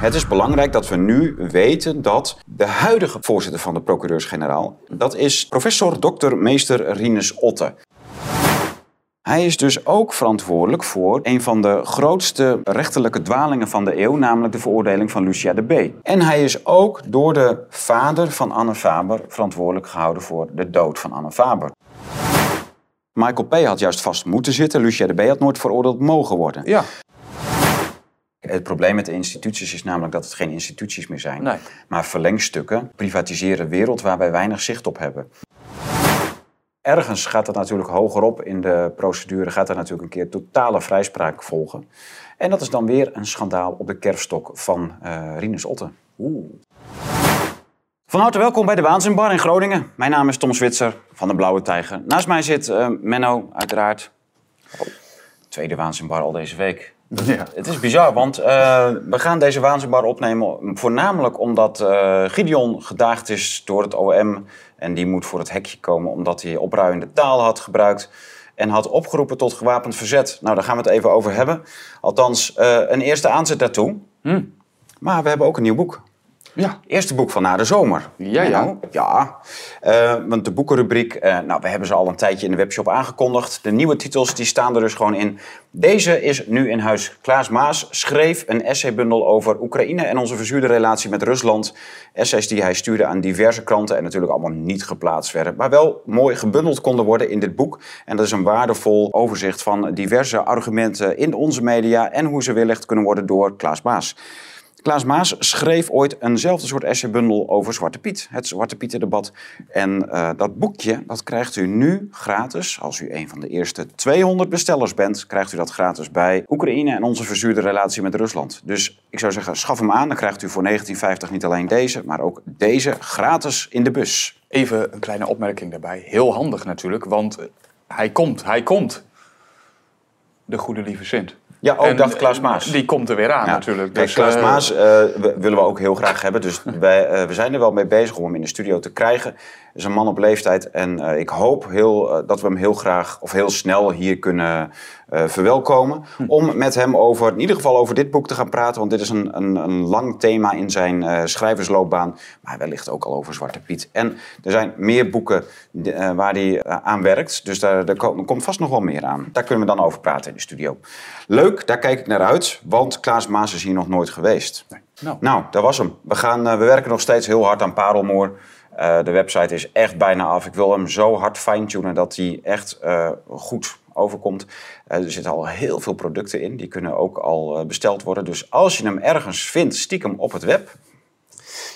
Het is belangrijk dat we nu weten dat de huidige voorzitter van de procureurs-generaal, dat is professor Dr. Meester Rinus Otte. Hij is dus ook verantwoordelijk voor een van de grootste rechterlijke dwalingen van de eeuw, namelijk de veroordeling van Lucia de B. En hij is ook door de vader van Anne Faber verantwoordelijk gehouden voor de dood van Anne Faber. Michael P. had juist vast moeten zitten. Lucia de B. had nooit veroordeeld mogen worden. Ja. Het probleem met de instituties is namelijk dat het geen instituties meer zijn, Nee. maar verlengstukken, privatiseren wereld waar wij weinig zicht op hebben. Ergens gaat dat natuurlijk hogerop in de procedure, gaat er natuurlijk een keer totale vrijspraak volgen. En dat is dan weer een schandaal op de kerfstok van eh Rinus Otten. Van harte welkom bij de Waanzinbar in Groningen. Mijn naam is Tom Switzer van de Blauwe Tijger. Naast mij zit eh, Menno, uiteraard. Tweede Waanzinbar al deze week. Ja. Het is bizar, want eh, we gaan deze waanzinbar opnemen voornamelijk omdat eh, Gideon gedaagd is door het OM. En die moet voor het hekje komen omdat hij opruiende taal had gebruikt. En had opgeroepen tot gewapend verzet. Nou, daar gaan we het even over hebben. Althans, eh, een eerste aanzet daartoe. Hm. Maar we hebben ook een nieuw boek. Ja. Eerste boek van Na de Zomer. Ja, ja. Nou, ja. Eh, want de boekenrubriek, eh, nou, we hebben ze al een tijdje in de webshop aangekondigd. De nieuwe titels die staan er dus gewoon in. Deze is nu in huis. Klaas Maas schreef een essaybundel over Oekraïne en onze verzuurde relatie met Rusland. Essays die hij stuurde aan diverse kranten en natuurlijk allemaal niet geplaatst werden. Maar wel mooi gebundeld konden worden in dit boek. En dat is een waardevol overzicht van diverse argumenten in onze media en hoe ze weerlegd kunnen worden door Klaas Maas. Klaas Maas schreef ooit eenzelfde soort essaybundel over Zwarte Piet. Het Zwarte Pietendebat. En eh, dat boekje dat krijgt u nu gratis. Als u een van de eerste 200 bestellers bent, krijgt u dat gratis bij Oekraïne en onze verzuurde relatie met Rusland. Dus ik zou zeggen, schaf hem aan. Dan krijgt u voor 19,50 niet alleen deze, maar ook deze gratis in de bus. Even een kleine opmerking daarbij. Heel handig natuurlijk, want hij komt, hij komt. De goede lieve Sint. Ja, ook En, dacht Klaas eh, Maas. Die komt er weer aan Ja. natuurlijk. Dus, Klaas eh, Maas eh, willen we ook heel graag hebben. Dus wij, we zijn er wel mee bezig om hem in de studio te krijgen. Is een man op leeftijd. En eh, ik hoop heel, eh, dat we hem heel graag of heel snel hier kunnen eh, verwelkomen. Hm. Om met hem over, in ieder geval over dit boek te gaan praten. Want dit is een, een, een lang thema in zijn schrijversloopbaan. Maar wellicht ook al over Zwarte Piet. En er zijn meer boeken waar hij aan werkt. Dus daar, daar ko- er komt vast nog wel meer aan. Daar kunnen we dan over praten in de studio. Leuk, daar kijk ik naar uit. Want Klaas Maas is hier nog nooit geweest. Nou, Nou, dat was hem. We, gaan, we werken nog steeds heel hard aan Parelmoer. Eh, de website is echt bijna af. Ik wil hem zo hard fine-tunen dat hij echt eh, goed overkomt. Eh, er zitten al heel veel producten in. Die kunnen ook al besteld worden. Dus als je hem ergens vindt, stiekem op het web...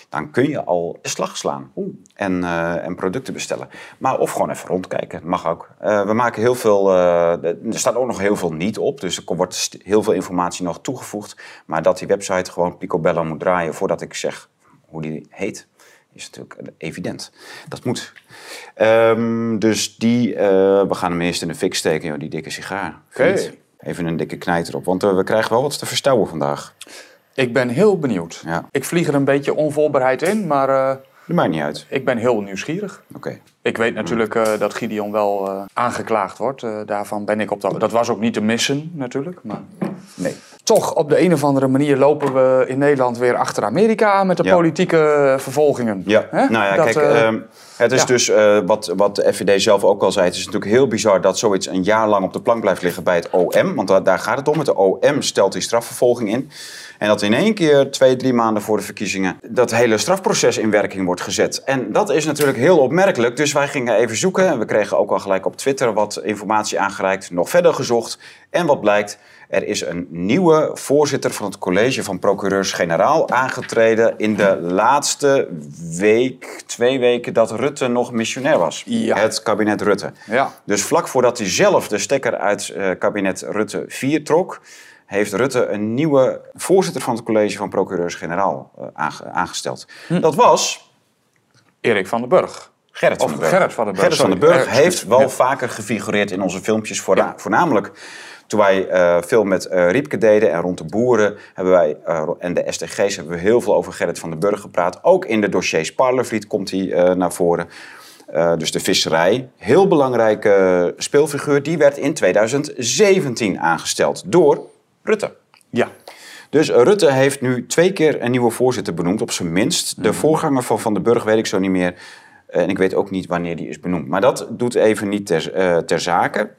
dan kun je al slag slaan en, en producten bestellen. Maar of gewoon even rondkijken, mag ook. We maken heel veel, er staat ook nog heel veel niet op, dus er wordt heel veel informatie nog toegevoegd. Maar dat die website gewoon picobello moet draaien voordat ik zeg hoe die heet, is natuurlijk evident. Dat moet. Ehm, dus die, eh, we gaan hem eerst in de fik steken, joh, die dikke sigaar. Vriend. Even een dikke knijter op, want eh, we krijgen wel wat te verstouwen vandaag. ik ben heel benieuwd. Ja. Ik vlieg er een beetje onvoorbereid in, maar eh, Dat maakt niet uit. ik ben heel nieuwsgierig. Oké. Ik weet natuurlijk eh, dat Gideon wel eh, aangeklaagd wordt. Eh, daarvan ben ik op de... Dat was ook niet te missen natuurlijk, maar... Nee. Toch, op de een of andere manier lopen we in Nederland weer achter Amerika aan met de Ja. politieke vervolgingen. Ja, nou ja, Dat, kijk, eh, ehm, het is ja. dus wat, wat de FVD zelf ook al zei. Het is natuurlijk heel bizar dat zoiets een jaar lang op de plank blijft liggen bij het OM. Want da- daar gaat het om. Het OM stelt die strafvervolging in. En dat in één keer, twee, drie maanden voor de verkiezingen, dat hele strafproces in werking wordt gezet. En dat is natuurlijk heel opmerkelijk. Dus wij gingen even zoeken. En we kregen ook al gelijk op Twitter wat informatie aangereikt. Nog verder gezocht. En wat blijkt? Er is een nieuwe voorzitter van het college van procureurs-generaal aangetreden in de laatste week, twee weken dat Rutte nog missionair was. Ja. Het kabinet Rutte. Ja. Dus vlak voordat hij zelf de stekker uit eh, kabinet Rutte 4 trok, heeft Rutte een nieuwe voorzitter van het college van procureurs-generaal eh, aange- aangesteld. Dat was Erik van den Burg. Gerrit van den Burg. Gerrit van den Burg, Gerrit van den sorry. Burg Eh, heeft wel ja. vaker gefigureerd in onze filmpjes. Voorna- Ja. Voornamelijk toen wij eh, veel met eh Riepke deden en rond de boeren hebben wij, eh, en de STG's hebben we heel veel over Gerrit van den Burg gepraat. Ook in de dossiers Parlervliet komt hij eh, naar voren. Eh, dus de visserij, heel belangrijke speelfiguur, die werd in 2017 aangesteld door Rutte. Ja. Dus Rutte heeft nu twee keer een nieuwe voorzitter benoemd, op zijn minst. De voorganger van Van den Burg weet ik zo niet meer. En ik weet ook niet wanneer die is benoemd. Maar dat doet even niet ter, eh, ter zake.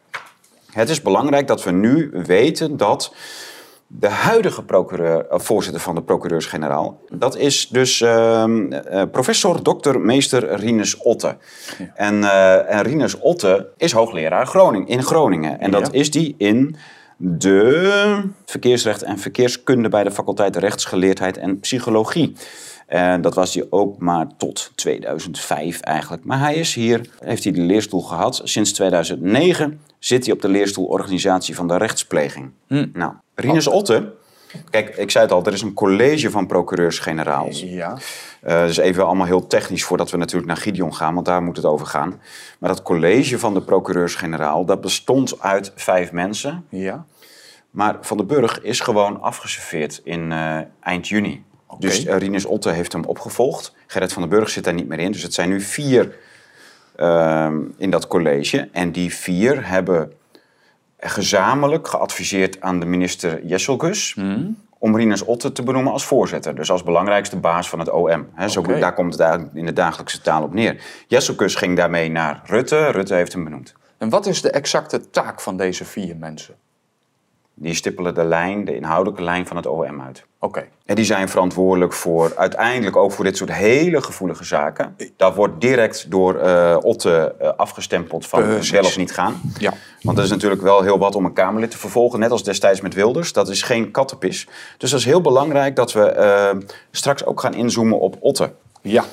Het is belangrijk dat we nu weten dat de huidige procureur, eh, voorzitter van de procureurs-generaal, dat is dus ehm, eh, professor Dr. Meester Rinus Otte. En, eh, en Rinus Otte is hoogleraar Groning, in Groningen. En dat Ja. is die in de verkeersrecht en verkeerskunde bij de faculteit rechtsgeleerdheid en psychologie. En dat was hij ook maar tot 2005 eigenlijk. Maar hij is hier, heeft hij de leerstoel gehad. Sinds 2009 zit hij op de leerstoel organisatie van de rechtspleging. Nou, Rinus Otte, kijk, ik zei het al, er is een college van procureurs-generaals. Ja. Eh, dus even allemaal heel technisch voordat we natuurlijk naar Gideon gaan, want daar moet het over gaan. Maar dat college van de procureurs-generaal, dat bestond uit vijf mensen. Ja. Maar Van den Burg is gewoon afgeserveerd in eh, eind juni. Dus uh, Rinus Otte heeft hem opgevolgd. Gerrit van den Burg zit daar niet meer in. Dus het zijn nu vier ehm, in dat college. En die vier hebben gezamenlijk geadviseerd aan de minister Jesselgus... om Rinus Otte te benoemen als voorzitter. Dus als belangrijkste baas van het OM. Zo. Daar komt het in de dagelijkse taal op neer. Jesselgus ging daarmee naar Rutte. Rutte heeft hem benoemd. En wat is de exacte taak van deze vier mensen? Die stippelen de lijn, de inhoudelijke lijn van het OM uit. Oké. En die zijn verantwoordelijk voor uiteindelijk ook voor dit soort hele gevoelige zaken. Dat wordt direct door eh, Otte eh, afgestempeld van Precies. wel of niet gaan. Ja. Want dat is natuurlijk wel heel wat om een Kamerlid te vervolgen, net als destijds met Wilders. Dat is geen kattenpis. Dus dat is heel belangrijk dat we eh, straks ook gaan inzoomen op Otte. Ja.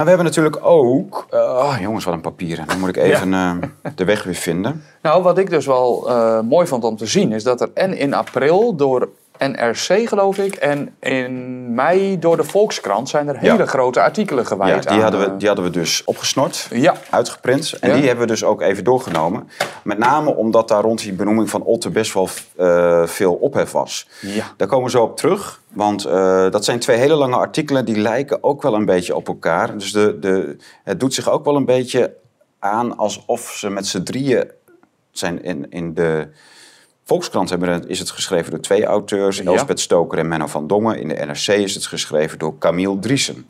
Maar we hebben natuurlijk ook... eh, jongens, wat een papieren. Dan moet ik even eh, de weg weer vinden. Nou, wat ik dus wel eh, mooi vond om te zien, is dat er en in april door NRC, geloof ik, en in mei door de Volkskrant zijn er hele Ja. grote artikelen Ja, gewijd die, aan, hadden we, eh, die hadden we dus opgesnort. Ja. uitgeprint. En Ja. die hebben we dus ook even doorgenomen. Met name omdat daar rond die benoeming van Otte best wel eh, veel ophef was. Ja. Daar komen we zo op terug. Want eh, dat zijn twee hele lange artikelen die lijken ook wel een beetje op elkaar. Dus de, de, het doet zich ook wel een beetje aan alsof ze met z'n drieën zijn in, in de... Volkskrant hebben, is het geschreven door twee auteurs, Ja. Elspeth Stoker en Menno van Dongen. In de NRC is het geschreven door Camille Driesen.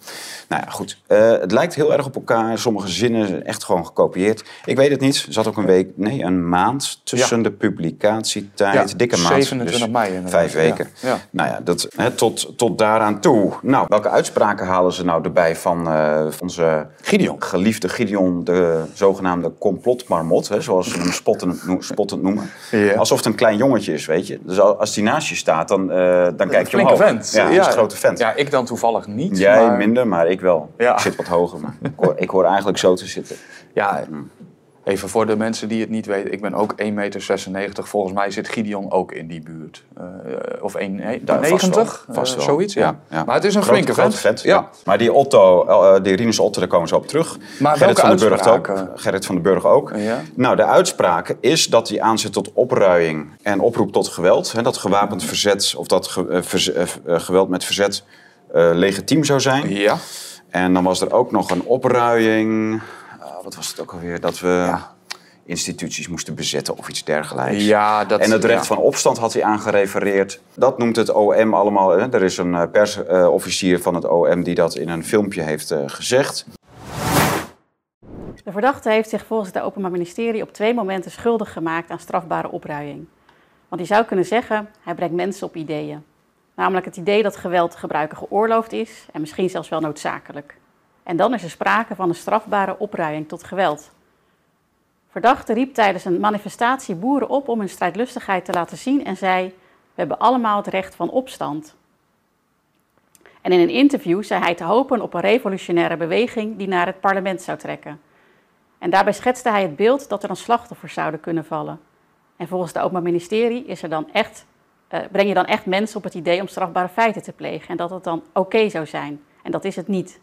Nou ja, goed. Eh, het lijkt heel erg op elkaar. Sommige zinnen zijn echt gewoon gekopieerd. Ik weet het niet. Er zat ook een week, nee, een maand tussen de publicatietijd. Ja, Dikke maand. 27 dus mei inderdaad. Vijf weken. Nou ja, dat, tot, tot daaraan toe. Nou, welke uitspraken halen ze nou erbij van eh, onze Gideon. geliefde Gideon, de zogenaamde complotmarmot, hè, zoals ze hem spottend, no- spottend noemen. Alsof het een klein jongetje is, weet je. Dus al- als die naast je staat, dan, eh, dan kijk je Flinke omhoog. vent. Ja, hij is een grote vent. Ja, ik dan toevallig niet. Jij maar- minder, maar ik wel. Ja. Ik zit wat hoger, maar ik hoor, ik hoor eigenlijk zo te zitten. Ja, even voor de mensen die het niet weten. Ik ben ook 1,96 meter. Volgens mij zit Gideon ook in die buurt. Eh, of 1,90? Vast wel. Vast wel. zoiets, ja. ja. Maar het is een flinke grote vent. ja. Maar die Otto, eh, die Rinus Otto, daar komen ze op terug. Maar Gerrit van den Burg ook. Gerrit van den Burg ook. Ja. Nou, de uitspraak is dat hij aanzet tot opruiing en oproep tot geweld. Hè, dat gewapend verzet of dat ge- eh, eh, eh, geweld met verzet eh, legitiem zou zijn. Ja. En dan was er ook nog een opruiing. Wat was het ook alweer? Dat we instituties moesten bezetten of iets dergelijks. Ja, dat- en het recht ja. van opstand had hij aangerefereerd. Dat noemt het OM allemaal. Hè? Er is een eh, persofficier van het OM die dat in een filmpje heeft eh, gezegd. De verdachte heeft zich volgens het Openbaar Ministerie op twee momenten schuldig gemaakt aan strafbare opruiing. Want je zou kunnen zeggen, hij brengt mensen op ideeën. Namelijk het idee dat geweld te gebruiken geoorloofd is en misschien zelfs wel noodzakelijk. En dan is er sprake van een strafbare opruiing tot geweld. Verdachte riep tijdens een manifestatie boeren op om hun strijdlustigheid te laten zien en zei: We hebben allemaal het recht van opstand. En in een interview zei hij te hopen op een revolutionaire beweging die naar het parlement zou trekken. En daarbij schetste hij het beeld dat er dan slachtoffers zouden kunnen vallen. En volgens het Openbaar Ministerie is er dan echt, eh, breng je dan echt mensen op het idee om strafbare feiten te plegen. En dat het dan oké zou zijn. En dat is het niet.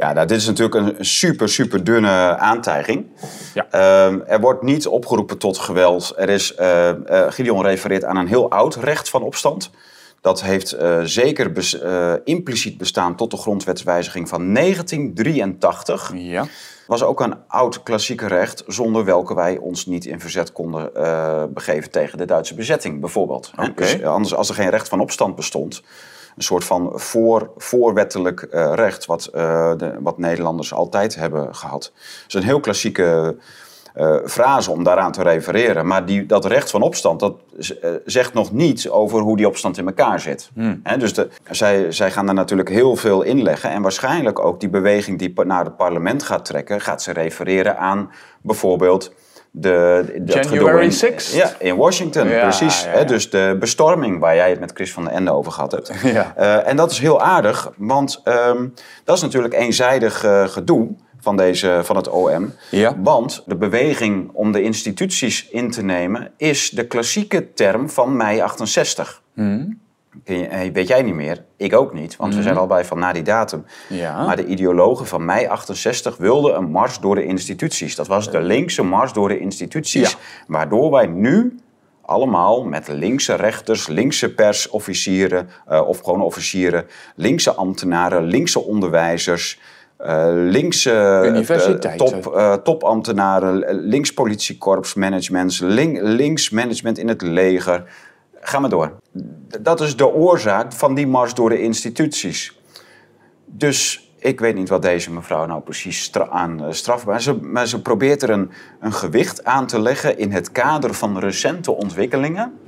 Ja, nou, dit is natuurlijk een super, super dunne aantijging. Ja. Ehm, er wordt niet opgeroepen tot geweld. Er is, eh, eh, Gideon refereert aan een heel oud recht van opstand. Dat heeft eh, zeker bes- impliciet bestaan tot de grondwetswijziging van 1983. Ja. Was ook een oud klassieke recht zonder welke wij ons niet in verzet konden begeven tegen de Duitse bezetting, bijvoorbeeld. Dus anders, als er geen recht van opstand bestond, een soort van voor, voorwettelijk eh, recht, wat, eh, de, wat Nederlanders altijd hebben gehad. Dus een heel klassieke eh, frase om daaraan te refereren. Maar die, dat recht van opstand, dat zegt nog niets over hoe die opstand in elkaar zit. Hè, dus de, zij, zij gaan daar natuurlijk heel veel in leggen. En waarschijnlijk ook die beweging die naar het parlement gaat trekken, gaat ze refereren aan bijvoorbeeld. De, dat January gedoe in- 6th. Ja, in Washington, Ja, precies. ja, Hè, dus de bestorming waar jij het met Chris van den Ende over gehad hebt. Ja. Eh, en dat is heel aardig, want ehm, dat is natuurlijk eenzijdig eh, gedoe van, deze, van het OM. Ja. Want de beweging om de instituties in te nemen is de klassieke term van mei 68. Ken je- eh, weet jij niet meer? Ik ook niet, want we zijn allebei van na die datum. Ja. Maar de ideologen van mei 68 wilden een mars door de instituties. Dat was de linkse mars door de instituties. Ja. Waardoor wij nu allemaal met linkse rechters, linkse persofficieren eh, of gewoon officieren, linkse ambtenaren, linkse onderwijzers, eh, linkse eh, top, eh, topambtenaren, eh, links politiekorps management, link, links management in het leger. Ga maar door. Dat is de oorzaak van die mars door de instituties. Dus ik weet niet wat deze mevrouw nou precies aan eh, strafbaar is. Maar ze probeert er een, een gewicht aan te leggen in het kader van recente ontwikkelingen.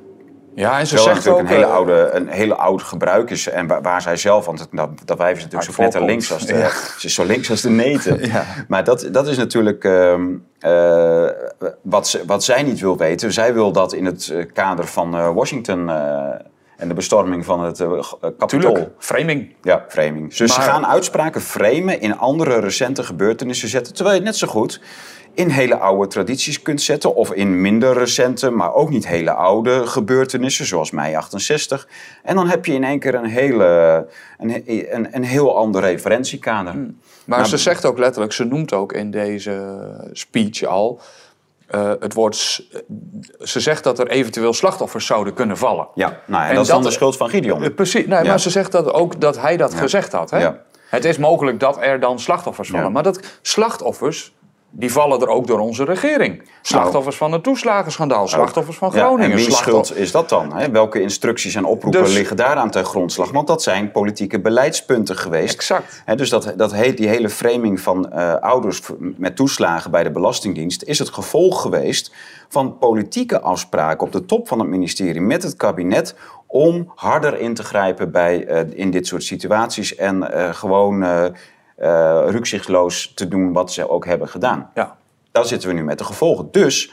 Ja, en ze Terwijl zegt ook... natuurlijk een, hele eh, oude, een hele oud gebruik is. En waar, waar zij zelf, want het, dat, dat wijf is natuurlijk zo net links als de, Ja. ze is zo links als de neten. Ja. Maar dat, dat is natuurlijk ehm, eh, wat, ze, wat zij niet wil weten. Zij wil dat in het eh, kader van Washington en de bestorming van het Capitool. Framing. Ja, framing. Dus ze gaan uitspraken framen in andere recente gebeurtenissen zetten. Terwijl je het net zo goed in hele oude tradities kunt zetten. Of in minder recente, maar ook niet hele oude gebeurtenissen. Zoals mei 68. En dan heb je in één keer een, hele, een, een, een heel ander referentiekader. Maar Nou, ze zegt ook letterlijk, ze noemt ook in deze speech al... eh, het woord, s- ze zegt dat er eventueel slachtoffers zouden kunnen vallen. Ja, nou, en, En dat is dan de schuld van Gideon. Eh, Precies, nee, Ja. maar ze zegt dat ook dat hij dat gezegd had. Hè? Ja. Het is mogelijk dat er dan slachtoffers vallen. Maar dat slachtoffers, die vallen er ook door onze regering. Slachtoffers van het toeslagenschandaal, slachtoffers van Ja, Groningen. en wie schuld is dat dan? Hè? Welke instructies en oproepen Dus- liggen daaraan ten grondslag? Want dat zijn politieke beleidspunten geweest. Exact. Hè, dus dat, dat heet, die hele framing van eh, ouders met toeslagen bij de Belastingdienst is het gevolg geweest van politieke afspraken op de top van het ministerie met het kabinet om harder in te grijpen bij, eh, in dit soort situaties en eh, gewoon eh, rukzichtloos te doen wat ze ook hebben gedaan. Ja. Daar zitten we nu met de gevolgen. Dus,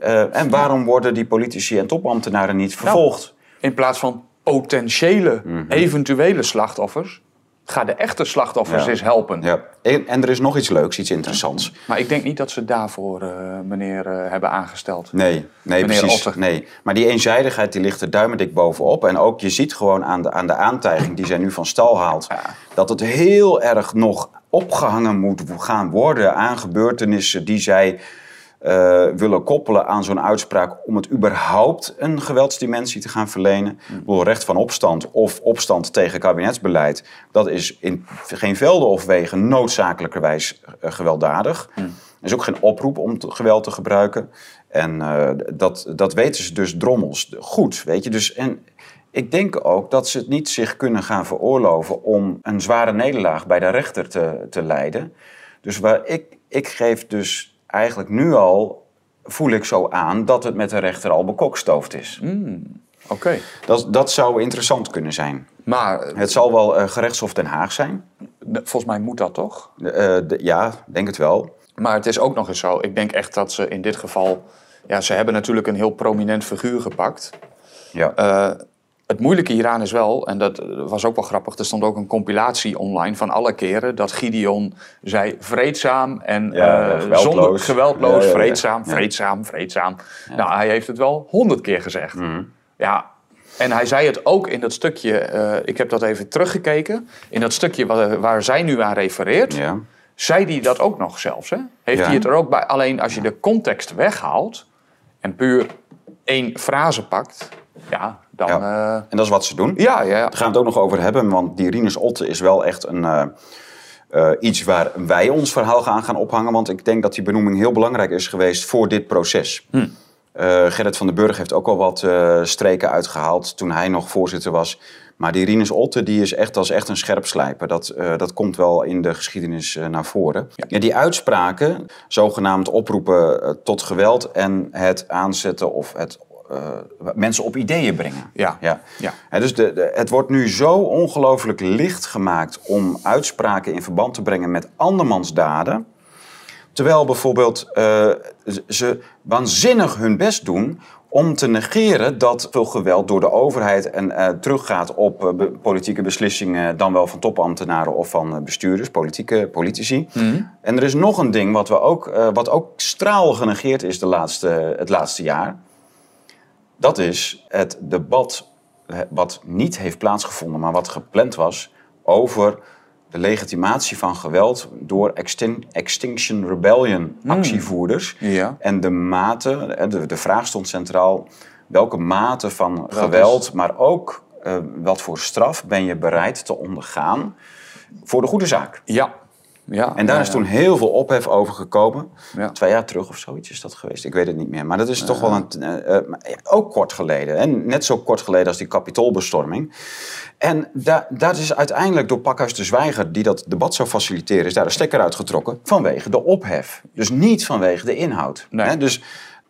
eh, en waarom worden die politici en topambtenaren niet vervolgd? In plaats van potentiële, Mhm. eventuele slachtoffers, ga de echte slachtoffers Ja. eens helpen. Ja. En, en er is nog iets leuks, iets interessants. Maar ik denk niet dat ze daarvoor eh, meneer eh, hebben aangesteld. Nee, nee Meneer precies. Otter. Nee. Maar die eenzijdigheid die ligt er duimendik bovenop. En ook je ziet gewoon aan de, aan de aantijging die zij nu van stal haalt... dat het heel erg nog opgehangen moet gaan worden aan gebeurtenissen... die zij eh, willen koppelen aan zo'n uitspraak... om het überhaupt een geweldsdimensie te gaan verlenen. Ik bedoel, recht van opstand of opstand tegen kabinetsbeleid... dat is in geen velden of wegen noodzakelijkerwijs eh, gewelddadig... Er is ook geen oproep om te- geweld te gebruiken. En eh, dat, dat weten ze dus drommels goed, weet je. Dus, en ik denk ook dat ze het niet zich kunnen gaan veroorloven om een zware nederlaag bij de rechter te, te leiden. Dus waar ik, ik geef dus eigenlijk nu al, voel ik zo aan, dat het met de rechter al bekokstoofd is. Oké. Dat, dat zou interessant kunnen zijn. Maar Het zal wel eh, gerechtshof Den Haag zijn. volgens mij moet dat toch? Eh, de- ja, denk het wel. Maar het is ook nog eens zo. Ik denk echt dat ze in dit geval. Ja, ze hebben natuurlijk een heel prominent figuur gepakt. Ja. Eh, het moeilijke hieraan is wel, en dat was ook wel grappig, er stond ook een compilatie online van alle keren dat Gideon zei vreedzaam en Ja, eh, geweldloos. zonder geweldloos, Ja, ja, ja. vreedzaam, vreedzaam, vreedzaam. Nou, hij heeft het wel honderd keer gezegd. Mhm. Ja, en hij zei het ook in dat stukje, eh, ik heb dat even teruggekeken, in dat stukje waar, waar zij nu aan refereert, ja. zei hij dat ook nog zelfs. Hè? Heeft Ja. hij het er ook bij, alleen als je de context weghaalt en puur één frase pakt, ja, dan... Ja. Ja, En dat is wat ze doen. ja, ja. Daar gaan we het ook nog over hebben, want die Rinus Otte is wel echt een, eh, eh, iets waar wij ons verhaal gaan, gaan ophangen. Want ik denk dat die benoeming heel belangrijk is geweest voor dit proces. Hm. Eh, Gerrit van den Burg heeft ook al wat eh, streken uitgehaald toen hij nog voorzitter was. Maar die Rinus Otte die is echt, is echt een scherp slijper. Dat, eh, dat komt wel in de geschiedenis eh, naar voren. Ja, die uitspraken, zogenaamd oproepen eh, tot geweld en het aanzetten of het eh, mensen op ideeën brengen. Ja. Ja. Ja. Dus de, de- het wordt nu zo ongelooflijk licht gemaakt om uitspraken in verband te brengen met andermans daden. Terwijl bijvoorbeeld eh, ze waanzinnig hun best doen om te negeren dat veel geweld door de overheid en, eh, teruggaat op eh, be- politieke beslissingen, dan wel van topambtenaren of van eh, bestuurders, politieke politici. En er is nog een ding wat, we ook, eh, wat ook straal genegeerd is de laatste, het laatste jaar. Dat is het debat wat niet heeft plaatsgevonden, maar wat gepland was over de legitimatie van geweld door Extin- Extinction Rebellion actievoerders. Ja. En de mate, de, de vraag stond centraal, welke mate van geweld, maar ook eh, wat voor straf ben je bereid te ondergaan voor de goede zaak? Ja. Ja. En daar is toen heel veel ophef over gekomen. Twee jaar terug of zoiets is dat geweest. Ik weet het niet meer. Maar dat is toch wel een, eh, eh, ook kort geleden. En net zo kort geleden als die kapitoolbestorming. En da dat is uiteindelijk door Pakhuis de Zwijger, die dat debat zou faciliteren, is daar een stekker uitgetrokken vanwege de ophef. Dus niet vanwege de inhoud. Nee. Dus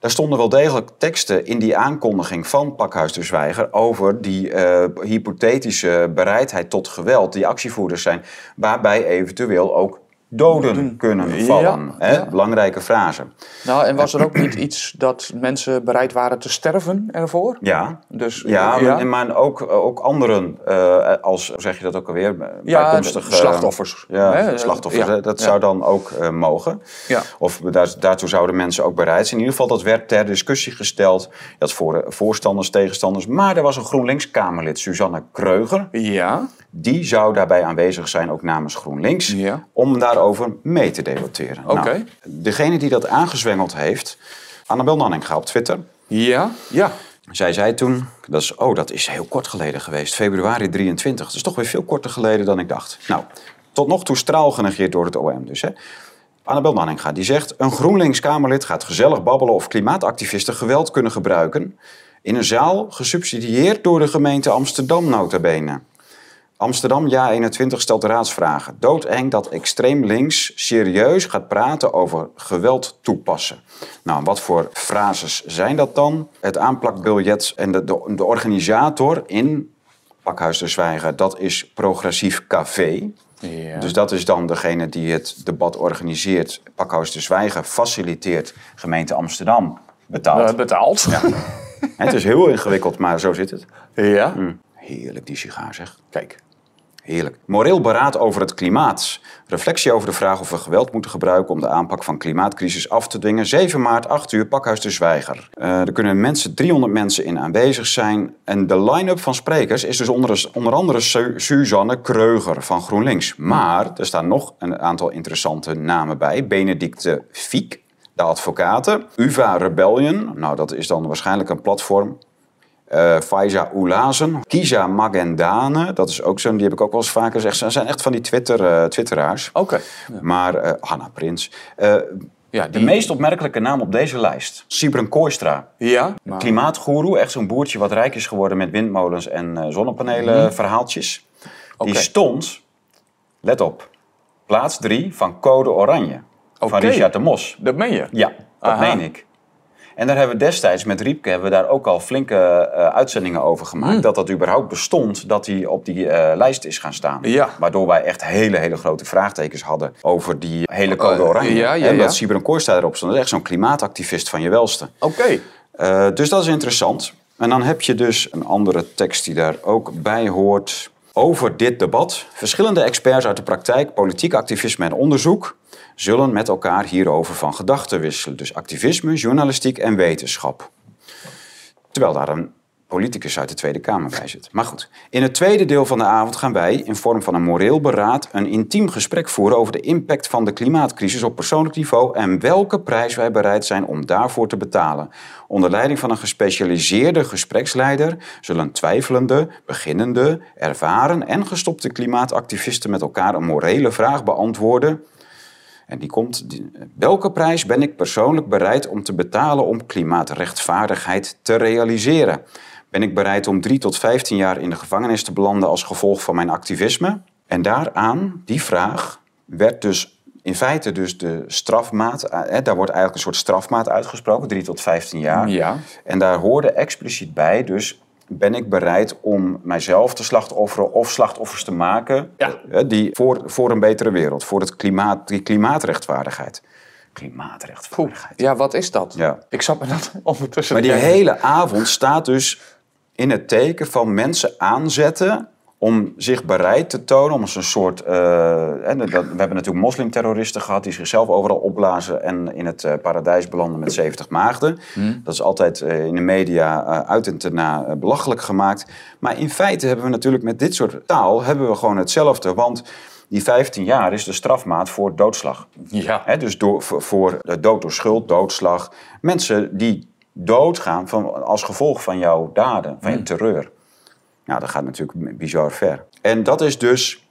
daar stonden wel degelijk teksten in die aankondiging van Pakhuis de Zwijger over die eh, hypothetische bereidheid tot geweld die actievoerders zijn, waarbij eventueel ook doden kunnen Ja, vallen. hè? ja. Belangrijke frase. Nou, en was er ook niet iets dat mensen bereid waren te sterven ervoor? Ja, Dus, ja, ja. Maar, maar ook, ook anderen, eh, als zeg je dat ook alweer, Ja, bijkomstig, de slachtoffers. Ja, Hè? slachtoffers. Dat zou dan ook eh, mogen. Ja. Of daar, daartoe zouden mensen ook bereid zijn. In ieder geval, dat werd ter discussie gesteld. Had voor, voorstanders, tegenstanders. Maar er was een GroenLinks-Kamerlid, Suzanne Kreuger. Ja. Die zou daarbij aanwezig zijn, ook namens GroenLinks. Ja. Om daarover mee te debatteren. Oké. Nou, degene die dat aangezwengeld heeft, Annabel Nanninga op Twitter. Ja. Ja. Zij zei toen, dat is, oh, dat is heel kort geleden geweest, februari 23. Dat is toch weer veel korter geleden dan ik dacht. Nou, tot nog toe straal genegeerd door het OM dus. Hè. Annabel Nanninga, die zegt... een GroenLinks-Kamerlid gaat gezellig babbelen of klimaatactivisten geweld kunnen gebruiken... in een zaal gesubsidieerd door de gemeente Amsterdam nota bene. Amsterdam Ja 21 stelt raadsvragen. Doodeng dat extreem links serieus gaat praten over geweld toepassen. Nou, wat voor frases zijn dat dan? Het aanplakbiljet en de, de, de organisator in Pakhuis de Zwijger, dat is Progressief Café. Ja. Dus dat is dan degene die het debat organiseert. Pakhuis de Zwijger faciliteert gemeente Amsterdam betaalt. Eh, betaald. Ja. Het is heel ingewikkeld, maar zo zit het. ja. Mm. Heerlijk die sigaar zeg. Kijk, heerlijk. Moreel beraad over het klimaat. Reflectie over de vraag of we geweld moeten gebruiken om de aanpak van klimaatcrisis af te dwingen. 7 maart, 8 uur, Pakhuis de Zwijger. Eh, er kunnen mensen, 300 mensen in aanwezig zijn. En de line-up van sprekers is dus onder, onder andere Su- Suzanne Kreuger van GroenLinks. Maar er staan nog een aantal interessante namen bij. Benedicte Fiek, de advocaten. UvA Rebellion, nou dat is dan waarschijnlijk een platform eh Faiza Oelazen, Kiza Magendane, dat is ook zo'n, die heb ik ook wel eens vaker gezegd. Ze zijn echt van die Twitter, eh, Twitteraars. Oké. Maar eh Hanna Prins. Ja, de die- meest opmerkelijke naam op deze lijst, Sibren Kooistra. Ja. Maar, Klimaatgoeroe, echt zo'n boertje wat rijk is geworden met windmolens en zonnepanelen verhaaltjes. Die Oké. stond, let op, plaats drie van Code Oranje. Van Oké. Richard de Mos. dat meen je? Ja, dat Aha. meen ik. En daar hebben we destijds met Riepke hebben we daar ook al flinke eh, uitzendingen over gemaakt. Hmm. Dat dat überhaupt bestond, dat hij op die eh, lijst is gaan staan. Ja. Waardoor wij echt hele, hele grote vraagtekens hadden over die hele code Eh, oranje. ja, ja, en ja. dat Sibren Kooistra erop stond. Dat is echt zo'n klimaatactivist van je welste. Oké. Dus dat is interessant. En dan heb je dus een andere tekst die daar ook bij hoort. Over dit debat. Verschillende experts uit de praktijk, politiek activisme en onderzoek zullen met elkaar hierover van gedachten wisselen. Dus activisme, journalistiek en wetenschap. Terwijl daar een politicus uit de Tweede Kamer bij zit. Maar goed, in het tweede deel van de avond gaan wij in vorm van een moreel beraad een intiem gesprek voeren over de impact van de klimaatcrisis op persoonlijk niveau en welke prijs wij bereid zijn om daarvoor te betalen. Onder leiding van een gespecialiseerde gespreksleider zullen twijfelende, beginnende, ervaren en gestopte klimaatactivisten met elkaar een morele vraag beantwoorden en die komt, die- welke prijs ben ik persoonlijk bereid om te betalen om klimaatrechtvaardigheid te realiseren? Ben ik bereid om 3 tot 15 jaar in de gevangenis te belanden als gevolg van mijn activisme? En daaraan, die vraag, werd dus in feite dus de strafmaat, eh, hè, daar wordt eigenlijk een soort strafmaat uitgesproken, 3 tot 15 jaar. Ja. En daar hoorde expliciet bij, dus ben ik bereid om mijzelf te slachtofferen of slachtoffers te maken Ja. die voor, voor een betere wereld, voor het klimaat, die klimaatrechtvaardigheid. Klimaatrechtvaardigheid. Ja, wat is dat? Ja. Ik zat me dat ondertussen... Maar die denken. hele avond staat dus in het teken van mensen aanzetten om zich bereid te tonen om als een soort... eh, hè, dat, we hebben natuurlijk moslimterroristen gehad die zichzelf overal opblazen en in het eh, paradijs belanden met 70 maagden. Dat is altijd eh, in de media uit en te na eh, belachelijk gemaakt. Maar in feite hebben we natuurlijk met dit soort taal hebben we gewoon hetzelfde. Want die 15 jaar is de strafmaat voor doodslag. Ja. Dus door, voor, dood door schuld, doodslag. Mensen die doodgaan van, als gevolg van jouw daden, van je terreur. Nou, dat gaat natuurlijk bizar ver. En dat is dus,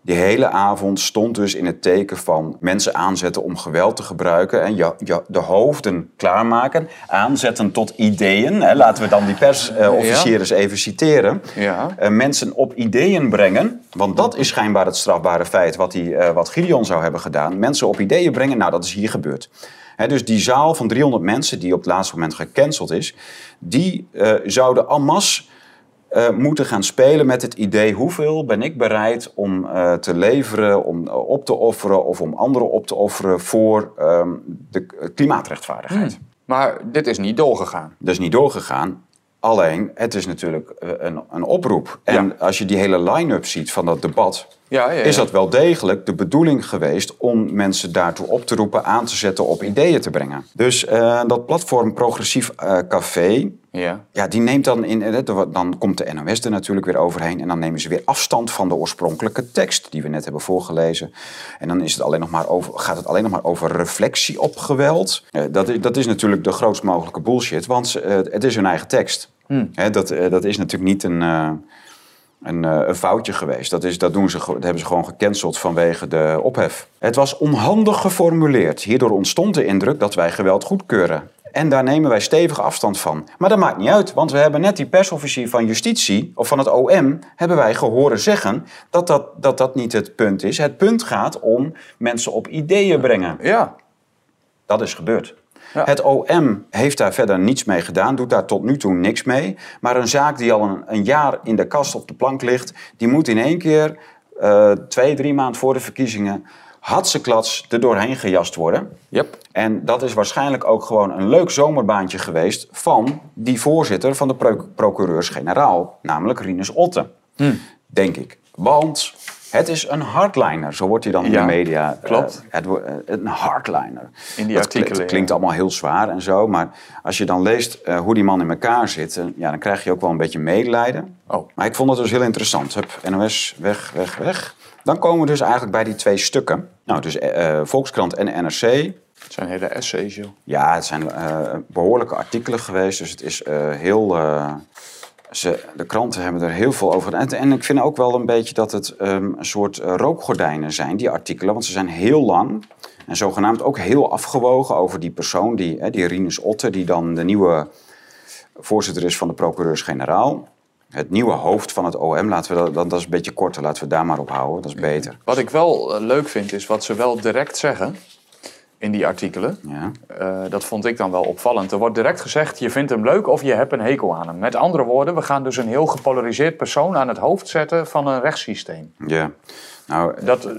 die hele avond stond dus in het teken van mensen aanzetten om geweld te gebruiken. En je, je, de hoofden klaarmaken, aanzetten tot ideeën. Hè, laten we dan die persofficieren eens even citeren. Ja. Eh, mensen op ideeën brengen. Want dat is schijnbaar het strafbare feit wat, die, eh, wat Gideon zou hebben gedaan. Mensen op ideeën brengen, nou dat is hier gebeurd. Dus die zaal van 300 mensen die op het laatste moment gecanceld is... die eh, zouden en masse eh, moeten gaan spelen met het idee... hoeveel ben ik bereid om eh, te leveren, om eh, op te offeren... of om anderen op te offeren voor ehm, de klimaatrechtvaardigheid. Maar dit is niet doorgegaan. Dat is niet doorgegaan. Alleen, het is natuurlijk een, een oproep. En Ja. als je die hele line-up ziet van dat debat... Ja, ja, is dat wel degelijk de bedoeling geweest... om mensen daartoe op te roepen, aan te zetten, op ideeën te brengen. Dus eh, dat platform Progressief eh, Café... Ja. Ja, die neemt dan in. eh, Dan komt de NOS er natuurlijk weer overheen. En dan nemen ze weer afstand van de oorspronkelijke tekst die we net hebben voorgelezen. En dan is het alleen nog maar over, gaat het alleen nog maar over reflectie op geweld. Dat, is, dat is natuurlijk de grootst mogelijke bullshit, want het is hun eigen tekst. Hè, dat, dat is natuurlijk niet een. Een, eh, een foutje geweest. Dat, is, dat, doen ze, dat hebben ze gewoon gecanceld vanwege de ophef. Het was onhandig geformuleerd. Hierdoor ontstond de indruk dat wij geweld goedkeuren. En daar nemen wij stevig afstand van. Maar dat maakt niet uit, want we hebben net die persofficier van justitie, of van het OM, hebben wij gehoord zeggen dat dat, dat dat niet het punt is. Het punt gaat om mensen op ideeën brengen. Ja. Dat is gebeurd. Ja. Het OM heeft daar verder niets mee gedaan, doet daar tot nu toe niks mee. Maar een zaak die al een, een jaar in de kast op de plank ligt, die moet in één keer eh, twee, drie maanden voor de verkiezingen hatseklats er doorheen gejast worden. Yep. En dat is waarschijnlijk ook gewoon een leuk zomerbaantje geweest van die voorzitter van de pro- procureurs-generaal, namelijk Rinus Otte. Denk ik. Want het is een hardliner, zo wordt hij dan in Ja, de media. eh, klopt. het, wo- eh, een hardliner. In die dat artikelen, klinkt, klinkt allemaal heel zwaar en zo, maar als je dan leest eh, hoe die man in elkaar zit, eh, ja, dan krijg je ook wel een beetje medelijden. Oh. Maar ik vond het dus heel interessant. Hup, NOS, weg, weg, weg. Dan komen we dus eigenlijk bij die twee stukken. Nou, dus eh, eh, Volkskrant en NRC. Het zijn hele essays, joh. Ja, het zijn eh, behoorlijke artikelen geweest. Dus het is eh, heel. Ze, de kranten hebben er heel veel over. En, en ik vind ook wel een beetje dat het ehm, een soort eh, rookgordijnen zijn, die artikelen. Want ze zijn heel lang. En zogenaamd ook heel afgewogen over die persoon, die, hè, die Rinus Otte, die dan de nieuwe voorzitter is van de procureurs-generaal. Het nieuwe hoofd van het OM, laten we dat, dat, dat is een beetje korter, laten we daar maar op houden. Dat is beter. Wat ik wel eh, leuk vind, is wat ze wel direct zeggen in die artikelen. Ja. Eh, dat vond ik dan wel opvallend. Er wordt direct gezegd, je vindt hem leuk of je hebt een hekel aan hem. Met andere woorden, we gaan dus een heel gepolariseerd persoon aan het hoofd zetten van een rechtssysteem. ja. Nou, Dat, eh,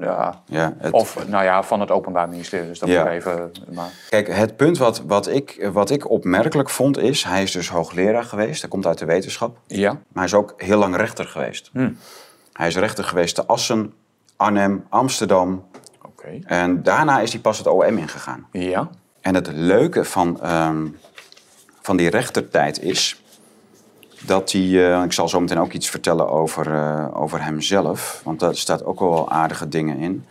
ja, ja, het, of nou ja, van het Openbaar Ministerie. Dus dat Ja. even... Maar, Kijk, het punt wat, wat, ik, wat ik opmerkelijk vond is... hij is dus hoogleraar geweest, hij komt uit de wetenschap... ja, maar hij is ook heel lang rechter geweest. Hmm. Hij is rechter geweest te Assen, Arnhem, Amsterdam... en daarna is hij pas het OM ingegaan. Ja, En het leuke van, ehm, van die rechtertijd is... dat hij, uh, ik zal zo meteen ook iets vertellen over, uh, over hemzelf, want daar staat ook wel aardige dingen in.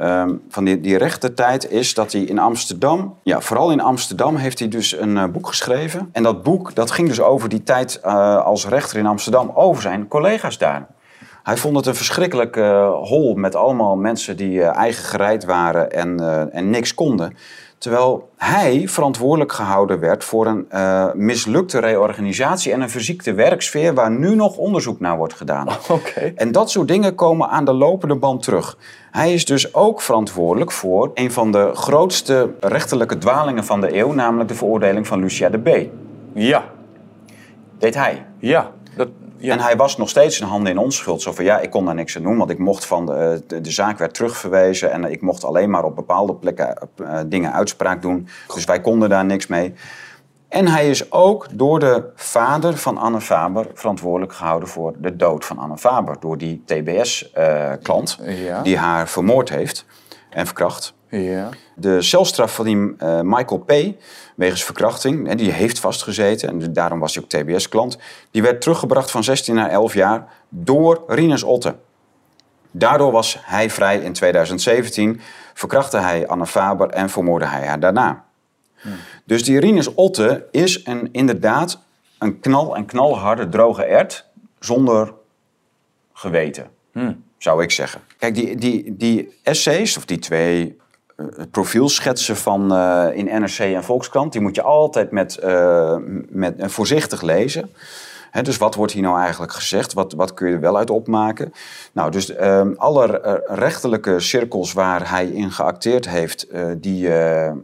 Um, van die, die rechte tijd is dat hij in Amsterdam, ja, vooral in Amsterdam, heeft hij dus een uh, boek geschreven. En dat boek dat ging dus over die tijd als rechter in Amsterdam, over zijn collega's daar. Hij vond het een verschrikkelijk hol met allemaal mensen die eigen gereid waren en, en niks konden. Terwijl hij verantwoordelijk gehouden werd voor een uh, mislukte reorganisatie en een verziekte werksfeer waar nu nog onderzoek naar wordt gedaan. Okay. En dat soort dingen komen aan de lopende band terug. Hij is dus ook verantwoordelijk voor een van de grootste rechterlijke dwalingen van de eeuw, namelijk de veroordeling van Lucia de B. Ja. Deed hij? Ja. Dat, en hij was nog steeds zijn handen in onschuld. Zo van ja, ik kon daar niks aan doen, want ik mocht van de, de, de zaak werd terugverwezen en ik mocht alleen maar op bepaalde plekken uh, dingen uitspraak doen. Dus wij konden daar niks mee. En hij is ook door de vader van Anne Faber verantwoordelijk gehouden voor de dood van Anne Faber. Door die TBS-klant uh, ja. die haar vermoord heeft en verkracht. Ja. De celstraf van die uh, Michael P. wegens verkrachting, en die heeft vastgezeten en daarom was hij ook TBS-klant, die werd teruggebracht van 16 naar 11 jaar door Rinus Otte. Daardoor was hij vrij in 2017, verkrachtte hij Anne Faber en vermoordde hij haar daarna. Hmm. Dus die Rinus Otte is een, inderdaad een knal en knalharde droge ert zonder geweten, hmm. zou ik zeggen. Kijk, die, die, die essays, of die twee het profielschetsen van uh, in NRC en Volkskrant, die moet je altijd met, uh, met uh, voorzichtig lezen. He, dus wat wordt hier nou eigenlijk gezegd? Wat, wat kun je er wel uit opmaken? Nou, dus ehm, alle rechterlijke cirkels waar hij in geacteerd heeft, die,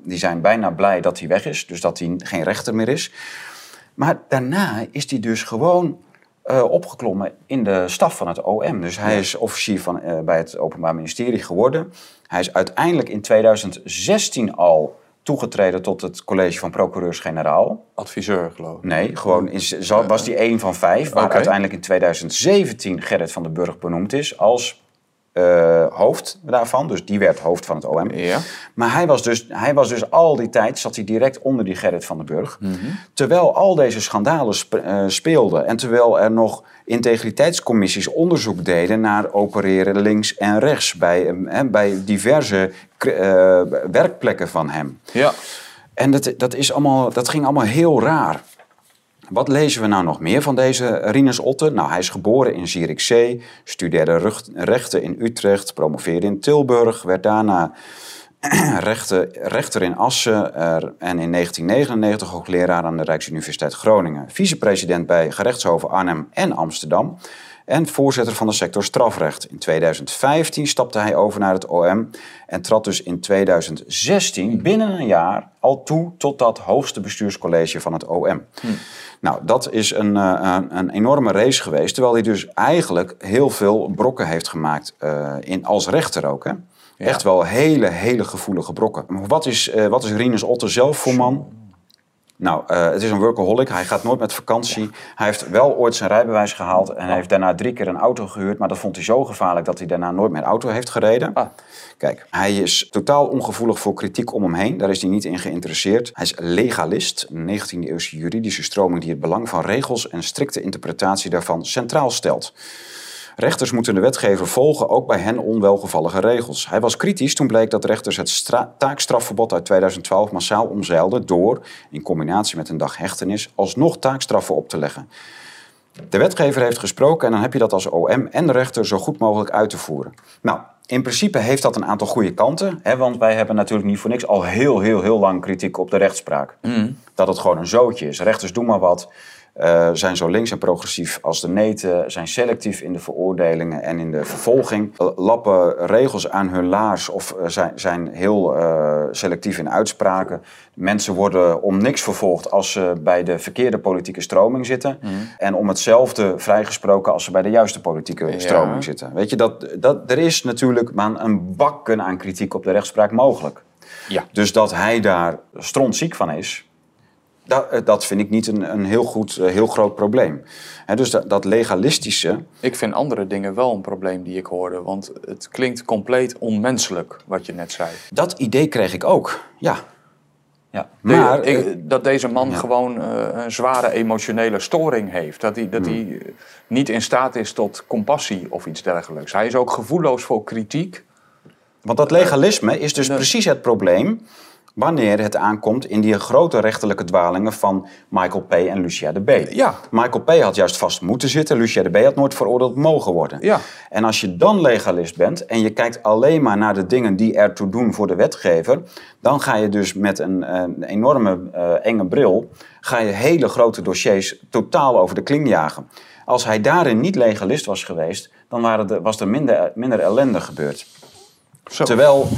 die zijn bijna blij dat hij weg is. Dus dat hij geen rechter meer is. Maar daarna is hij dus gewoon uh, opgeklommen in de staf van het OM. Dus hij is officier van, uh, bij het Openbaar Ministerie geworden. Hij is uiteindelijk in 2016 al toegetreden tot het college van procureurs-generaal. Adviseur, geloof ik. Nee, gewoon was hij één van vijf. Waar okay. uiteindelijk in 2017 Gerrit van den Burg benoemd is als uh, hoofd daarvan. Dus die werd hoofd van het OM. Ja. Maar hij was, dus, hij was dus al die tijd, zat hij direct onder die Gerrit van den Burg. Mm -hmm. Terwijl al deze schandalen uh, speelden en terwijl er nog integriteitscommissies onderzoek deden naar opereren links en rechts bij, uh, bij diverse werkplekken van hem. Ja. En dat, dat, is allemaal, dat ging allemaal heel raar. Wat lezen we nou nog meer van deze Rinus Otte? Nou, hij is geboren in Zierikzee, studeerde rechten in Utrecht, promoveerde in Tilburg, werd daarna rechter, rechter in Assen en in 1999 hoogleraar aan de Rijksuniversiteit Groningen. Vicepresident bij gerechtshoven Arnhem en Amsterdam en voorzitter van de sector strafrecht. In 2015 stapte hij over naar het OM en trad dus in 2016 binnen een jaar al toe tot dat hoogste bestuurscollege van het OM. Hm. Nou, dat is een, uh, een enorme race geweest, terwijl hij dus eigenlijk heel veel brokken heeft gemaakt uh, in, als rechter ook. Hè? Ja. Echt wel hele, hele gevoelige brokken. Wat is, uh, wat is Rinus Otter zelf voor man? Nou, uh, het is een workaholic. Hij gaat nooit met vakantie. Ja. Hij heeft wel ooit zijn rijbewijs gehaald en hij heeft daarna drie keer een auto gehuurd. Maar dat vond hij zo gevaarlijk dat hij daarna nooit meer auto heeft gereden. Ah. Kijk, hij is totaal ongevoelig voor kritiek om hem heen. Daar is hij niet in geïnteresseerd. Hij is legalist, een 19e-eeuwse juridische stroming die het belang van regels en strikte interpretatie daarvan centraal stelt. Rechters moeten de wetgever volgen, ook bij hen onwelgevallige regels. Hij was kritisch toen bleek dat rechters het taakstrafverbod uit 2012 massaal omzeilden door, in combinatie met een dag hechtenis, alsnog taakstraffen op te leggen. De wetgever heeft gesproken en dan heb je dat als OM en de rechter zo goed mogelijk uit te voeren. Nou, in principe heeft dat een aantal goede kanten. Hè, want wij hebben natuurlijk niet voor niks al heel, heel, heel lang kritiek op de rechtspraak. Mm. Dat het gewoon een zootje is. Rechters doen maar wat. Uh, zijn zo links en progressief als de neten, zijn selectief in de veroordelingen en in de vervolging, lappen regels aan hun laars of uh, zijn, zijn heel uh, selectief in uitspraken. Mensen worden om niks vervolgd als ze bij de verkeerde politieke stroming zitten mm. en om hetzelfde vrijgesproken als ze bij de juiste politieke ja. stroming zitten. Weet je, dat, dat, er is natuurlijk maar een bakken aan kritiek op de rechtspraak mogelijk. Ja. Dus dat hij daar strontziek van is, dat, dat, vind ik niet een, een heel, goed, heel groot probleem. He, dus dat, dat, legalistische. Ik vind andere dingen wel een probleem die ik hoorde. Want het klinkt compleet onmenselijk wat je net zei. Dat idee kreeg ik ook, ja. Ja. Maar, ik, eh, dat deze man ja. gewoon eh, een zware emotionele storing heeft. Dat hij, dat Hmm. hij eh, niet in staat is tot compassie of iets dergelijks. Hij is ook gevoelloos voor kritiek. Want dat legalisme is dus precies het probleem wanneer het aankomt in die grote rechterlijke dwalingen van Michael P. en Lucia de B. Ja. Michael P. had juist vast moeten zitten, Lucia de B. had nooit veroordeeld mogen worden. Ja. En als je dan legalist bent en je kijkt alleen maar naar de dingen die ertoe doen voor de wetgever, dan ga je dus met een, een enorme eh, enge bril, ga je hele grote dossiers totaal over de kling jagen. Als hij daarin niet legalist was geweest, dan waren was er minder, minder ellende gebeurd. Zo. Terwijl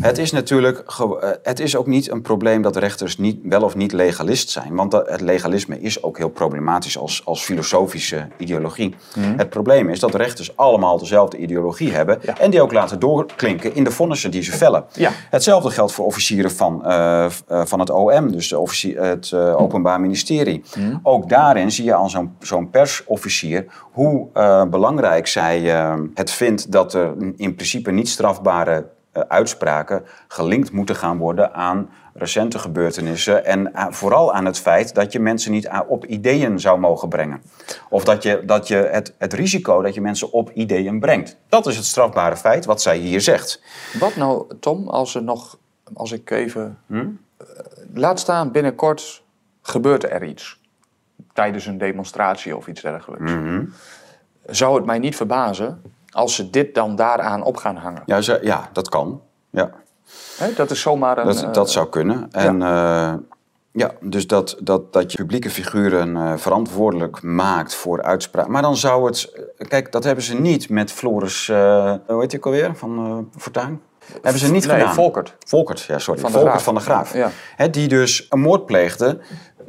het is natuurlijk, eh, het is ook niet een probleem dat rechters niet, wel of niet legalist zijn. Want het legalisme is ook heel problematisch als, als filosofische ideologie. Het probleem is dat rechters allemaal dezelfde ideologie hebben. Ja. En die ook laten doorklinken in de vonnissen die ze vellen. Ja. Hetzelfde geldt voor officieren van, eh, eh, van het OM, dus het Openbaar Ministerie. Ook daarin zie je al zo'n zo'n persofficier hoe eh, belangrijk zij eh, het vindt dat er in principe niet strafbare eh, uitspraken gelinkt moeten gaan worden aan recente gebeurtenissen. En aan- vooral aan het feit dat je mensen niet op ideeën zou mogen brengen. Of dat je, dat je het, het risico dat je mensen op ideeën brengt. Dat is het strafbare feit wat zij hier zegt. Wat nou, Tom, als er nog, als ik even. Hm? eh, laat staan, binnenkort gebeurt er iets. Tijdens een demonstratie of iets dergelijks. Mhm. Zou het mij niet verbazen als ze dit dan daaraan op gaan hangen? Ja, ze, ja dat kan. Ja, dat is zomaar een. dat, eh, dat zou kunnen. En ja, ja dus dat, dat, dat je publieke figuren eh, verantwoordelijk maakt voor uitspraken. Maar dan zou het... eh, Kijk, dat hebben ze niet met Floris... eh hoe heet je ook alweer? Van eh Fortuyn? Hebben ze niet nee, gedaan. Volkert. Volkert, ja, sorry. Van Volkert Graaf. van de Graaf. Ja. Die dus een moord pleegde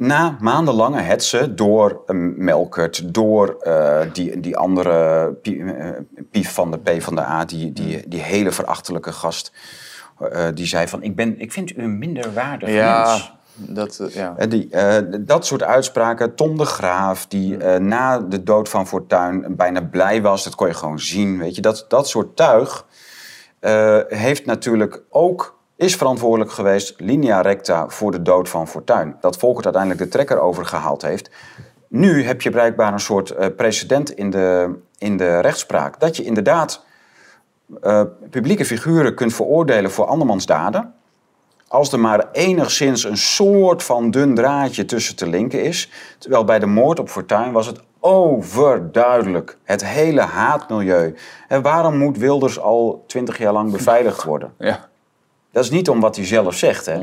na maandenlange hetsen door eh, Melkert, door eh, die, die andere eh, Pief van de P van de A, die, die, die hele verachtelijke gast. die zei van, ik, ben, ik vind u een minderwaardig Ja, mens. dat, ja. Die, dat soort uitspraken. Tom de Graaf, die eh, na de dood van Fortuyn bijna blij was. Dat kon je gewoon zien, weet je. Dat, dat soort tuig eh, heeft natuurlijk ook... is verantwoordelijk geweest, linea recta, voor de dood van Fortuyn. Dat Volkert uiteindelijk de trekker overgehaald heeft. Nu heb je blijkbaar een soort eh, precedent in de, in de rechtspraak. Dat je inderdaad eh, publieke figuren kunt veroordelen voor andermans daden als er maar enigszins een soort van dun draadje tussen te linken is. Terwijl bij de moord op Fortuyn was het overduidelijk. Het hele haatmilieu. En waarom moet Wilders al twintig jaar lang beveiligd worden? ja. Dat is niet om wat hij zelf zegt. Hè?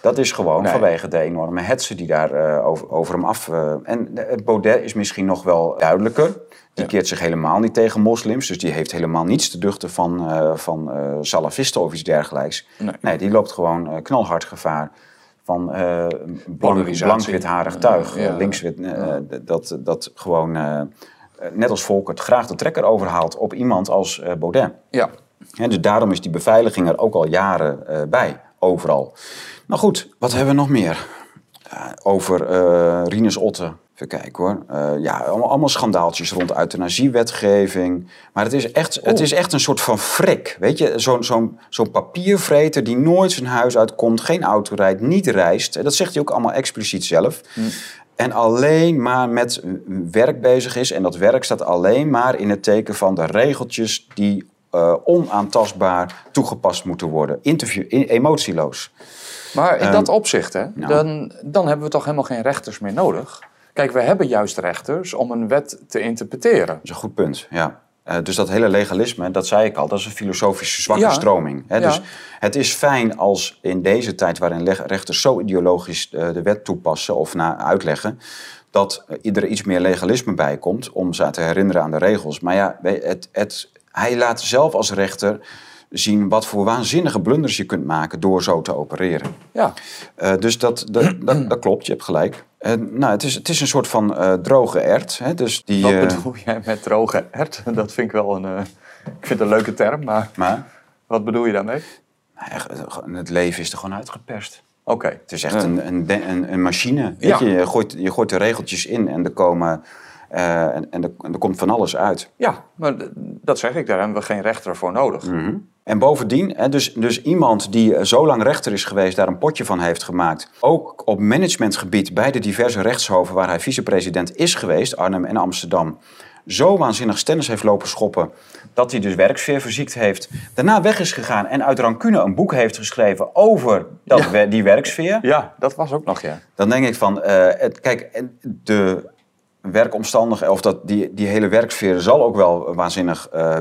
Dat is gewoon Nee. vanwege de enorme hetsen die daar eh, over, over hem af... eh, en de- Baudet is misschien nog wel duidelijker. Die Ja. keert zich helemaal niet tegen moslims. Dus die heeft helemaal niets te duchten van, eh, van eh, salafisten of iets dergelijks. Nee. Nee, die loopt gewoon eh, knalhard gevaar van eh blank, tuig. Ja, eh, links-wit, eh, dat, dat gewoon, net als Volkert, graag de trekker overhaalt op iemand als Baudet. ja. Dus daarom is die beveiliging er ook al jaren bij, overal. Nou goed, wat hebben we nog meer? Over Rinus Otte. Even kijken hoor. Eh, ja, allemaal, allemaal schandaaltjes rond euthanasiewetgeving. Maar het is echt, het is echt een soort van frik. Weet je, zo'n zo'n zo'n papiervreter die nooit zijn huis uitkomt, geen auto rijdt, niet reist. Dat zegt hij ook allemaal expliciet zelf. En alleen maar met werk bezig is. En dat werk staat alleen maar in het teken van de regeltjes die eh, onaantastbaar toegepast moeten worden. Interview, emotieloos. Maar in Ehm, dat opzicht, hè, nou. dan, dan hebben we toch helemaal geen rechters meer nodig. Kijk, we hebben juist rechters om een wet te interpreteren. Dat is een goed punt, ja. Eh, dus dat hele legalisme, dat zei ik al, dat is een filosofische zwakke Ja. stroming. Hè? Ja. Dus het is fijn als in deze tijd waarin rechters zo ideologisch eh, de wet toepassen of na uitleggen, dat er iets meer legalisme bij komt om ze te herinneren aan de regels. Maar ja, het, het, hij laat zelf als rechter zien wat voor waanzinnige blunders je kunt maken door zo te opereren. Ja, Eh, dus dat, dat, dat, dat klopt, je hebt gelijk. Eh, nou, het, is, het is een soort van eh, droge ert. Hè? Dus die, wat eh, bedoel jij met droge ert? Dat vind ik wel een, ik vind een leuke term, maar maar wat bedoel je daarmee? nou het leven is er gewoon uitgeperst. Oké. Het is echt een, een, een, een machine. Weet Ja. je? Je, gooit, je gooit de regeltjes in en er komen Eh, en, en, er, en er komt van alles uit. Ja, maar dat zeg ik, daar hebben we geen rechter voor nodig. En bovendien, hè, dus, dus iemand die eh, zo lang rechter is geweest, daar een potje van heeft gemaakt. Ook op managementgebied bij de diverse rechtshoven waar hij vicepresident is geweest, Arnhem en Amsterdam. Zo waanzinnig stennis heeft lopen schoppen dat hij dus werksfeer verziekt heeft. Daarna weg is gegaan en uit rancune een boek heeft geschreven over dat, die werksfeer. Ja, dat was ook nog, ja. Dan denk ik van, eh, het, kijk, de werkomstandigheden, of dat, die, die hele werksfeer zal ook wel waanzinnig eh,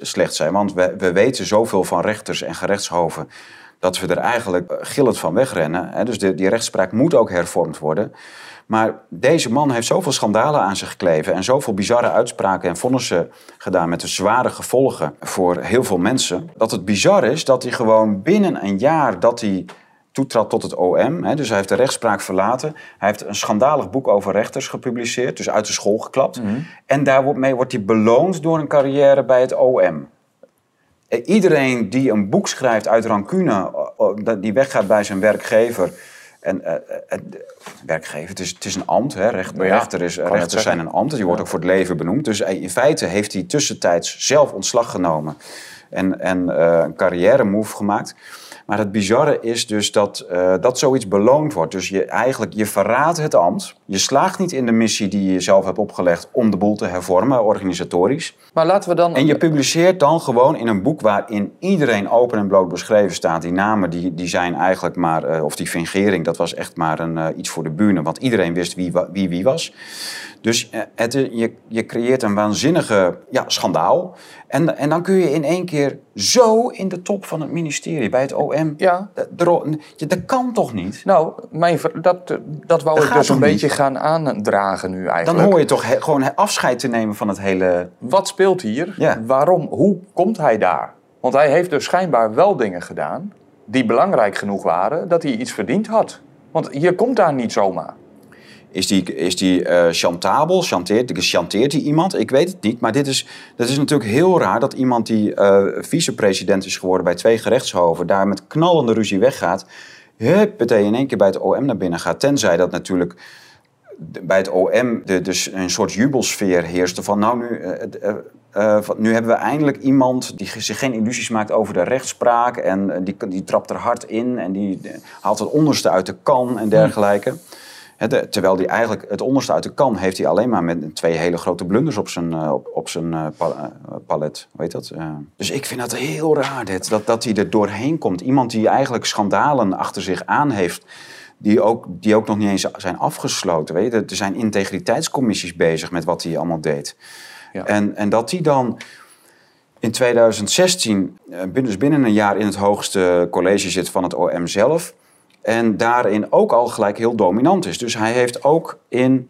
slecht zijn. Want we, we weten zoveel van rechters en gerechtshoven dat we er eigenlijk eh, gillend van wegrennen. Hè? Dus de, die rechtspraak moet ook hervormd worden. Maar deze man heeft zoveel schandalen aan zich gekleven en zoveel bizarre uitspraken en vonnissen gedaan met de zware gevolgen voor heel veel mensen. Dat het bizar is dat hij gewoon binnen een jaar dat hij toetrad tot het OM. Hè, dus hij heeft de rechtspraak verlaten. Hij heeft een schandalig boek over rechters gepubliceerd, dus uit de school geklapt. En daarmee wordt hij beloond door een carrière bij het OM. Iedereen die een boek schrijft uit rancune, eh, eh, die weggaat bij zijn werkgever. En eh, werkgever, het is, het is een ambt, hè? Recht, Ja, rechter is, rechters zijn een ambt, die wordt ook voor het leven benoemd. Dus in feite heeft hij tussentijds zelf ontslag genomen en, en een carrière move gemaakt. Maar het bizarre is dus dat, eh, dat zoiets beloond wordt. Dus je, eigenlijk, je verraadt het ambt. Je slaagt niet in de missie die je jezelf hebt opgelegd om de boel te hervormen, organisatorisch. Maar laten we dan... En je publiceert dan gewoon in een boek waarin iedereen open en bloot beschreven staat. Die namen die, die zijn eigenlijk maar, eh, of die fingering, dat was echt maar een, eh, iets voor de bühne. Want iedereen wist wie wie, wie was. Dus eh, het, is- je, je creëert een waanzinnige ja, schandaal. En, en dan kun je in één keer zo in de top van het ministerie, bij het OM. Ja. Dat, kan toch niet? Nou, mijn, dat, dat wou Dat ik dus een niet? beetje gaan aandragen nu eigenlijk. Dan hoor je toch he- gewoon he- afscheid te nemen van het hele... Wat speelt hier? Ja. Waarom? Hoe komt hij daar? Want hij heeft dus schijnbaar wel dingen gedaan die belangrijk genoeg waren dat hij iets verdiend had. Want je komt daar niet zomaar. Is die, is die eh, chantabel? Chanteert, chanteert hij iemand? Ik weet het niet. Maar dit is, dat is natuurlijk heel raar dat iemand die eh vicepresident is geworden bij twee gerechtshoven... daar met knallende ruzie weggaat. Huppatee, in één keer bij het OM naar binnen gaat. Tenzij dat natuurlijk bij het OM de, dus een soort jubelsfeer heerste van... nou, nu, eh, nu hebben we eindelijk iemand die zich geen illusies maakt over de rechtspraak... en die, die trapt er hard in en die haalt het onderste uit de kan en dergelijke... Hè, terwijl hij eigenlijk het onderste uit de kan heeft hij alleen maar met twee hele grote blunders op zijn, eh, op, op zijn eh, eh, palet. Weet dat? Dus ik vind dat heel raar, dit, dat, dat hij er doorheen komt. Iemand die eigenlijk schandalen achter zich aan heeft, die ook, die ook nog niet eens zijn afgesloten. Weet je? Er zijn integriteitscommissies bezig met wat hij allemaal deed. Ja. En, en dat hij dan in 2016, eh, binnen- dus binnen een jaar in het hoogste college zit van het OM zelf. En daarin ook al gelijk heel dominant is. Dus hij heeft ook in.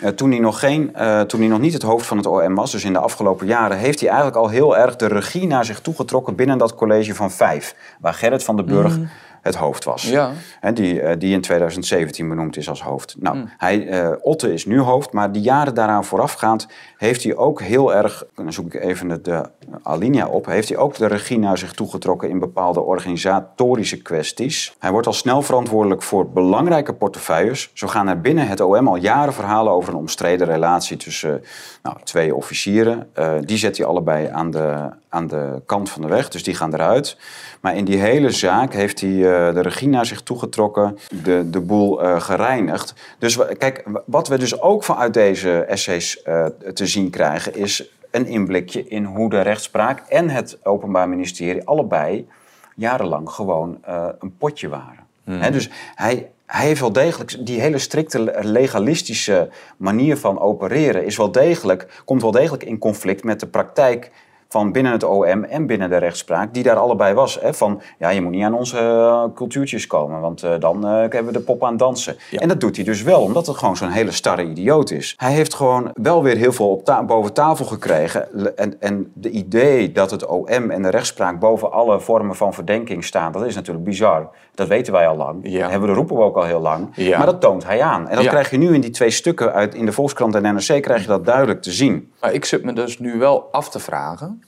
eh, toen, hij nog geen, eh, toen hij nog niet het hoofd van het OM was, dus in de afgelopen jaren, heeft hij eigenlijk al heel erg de regie naar zich toegetrokken binnen dat college van vijf. Waar Gerrit van den Burg het hoofd was. Ja. Hè, die, eh, die in 2017 benoemd is als hoofd. Nou, hij, eh, Otte is nu hoofd, maar die jaren daaraan voorafgaand heeft hij ook heel erg, dan zoek ik even de, de alinea op, heeft hij ook de regie naar zich toegetrokken in bepaalde organisatorische kwesties. Hij wordt al snel verantwoordelijk voor belangrijke portefeuilles. Zo gaan er binnen het OM al jaren verhalen over een omstreden relatie tussen eh, nou, twee officieren. Eh, die zet hij allebei aan de, aan de kant van de weg, dus die gaan eruit. Maar in die hele zaak heeft hij eh, de regie naar zich toegetrokken, de, de boel eh, gereinigd. Dus kijk, wat we dus ook vanuit deze essays eh, te zien krijgen, is een inblikje in hoe de rechtspraak en het Openbaar Ministerie allebei jarenlang gewoon een potje waren. Hè, dus hij, hij heeft wel degelijk, die hele strikte legalistische manier van opereren is wel degelijk, komt wel degelijk in conflict met de praktijk van binnen het OM en binnen de rechtspraak, die daar allebei was. Hè? Van, ja, je moet niet aan onze eh, cultuurtjes komen, want eh, dan eh, hebben we de pop aan dansen. En dat doet hij dus wel, omdat het gewoon zo'n hele starre idioot is. Hij heeft gewoon wel weer heel veel op ta- boven tafel gekregen. En, en de idee dat het OM en de rechtspraak boven alle vormen van verdenking staan, dat is natuurlijk bizar. Dat weten wij al lang. Ja. Dat hebben we, roepen we ook al heel lang. Ja. Maar dat toont hij aan. En dat krijg je nu in die twee stukken uit in de Volkskrant en NRC, krijg je dat duidelijk te zien. Maar ik zit me dus nu wel af te vragen.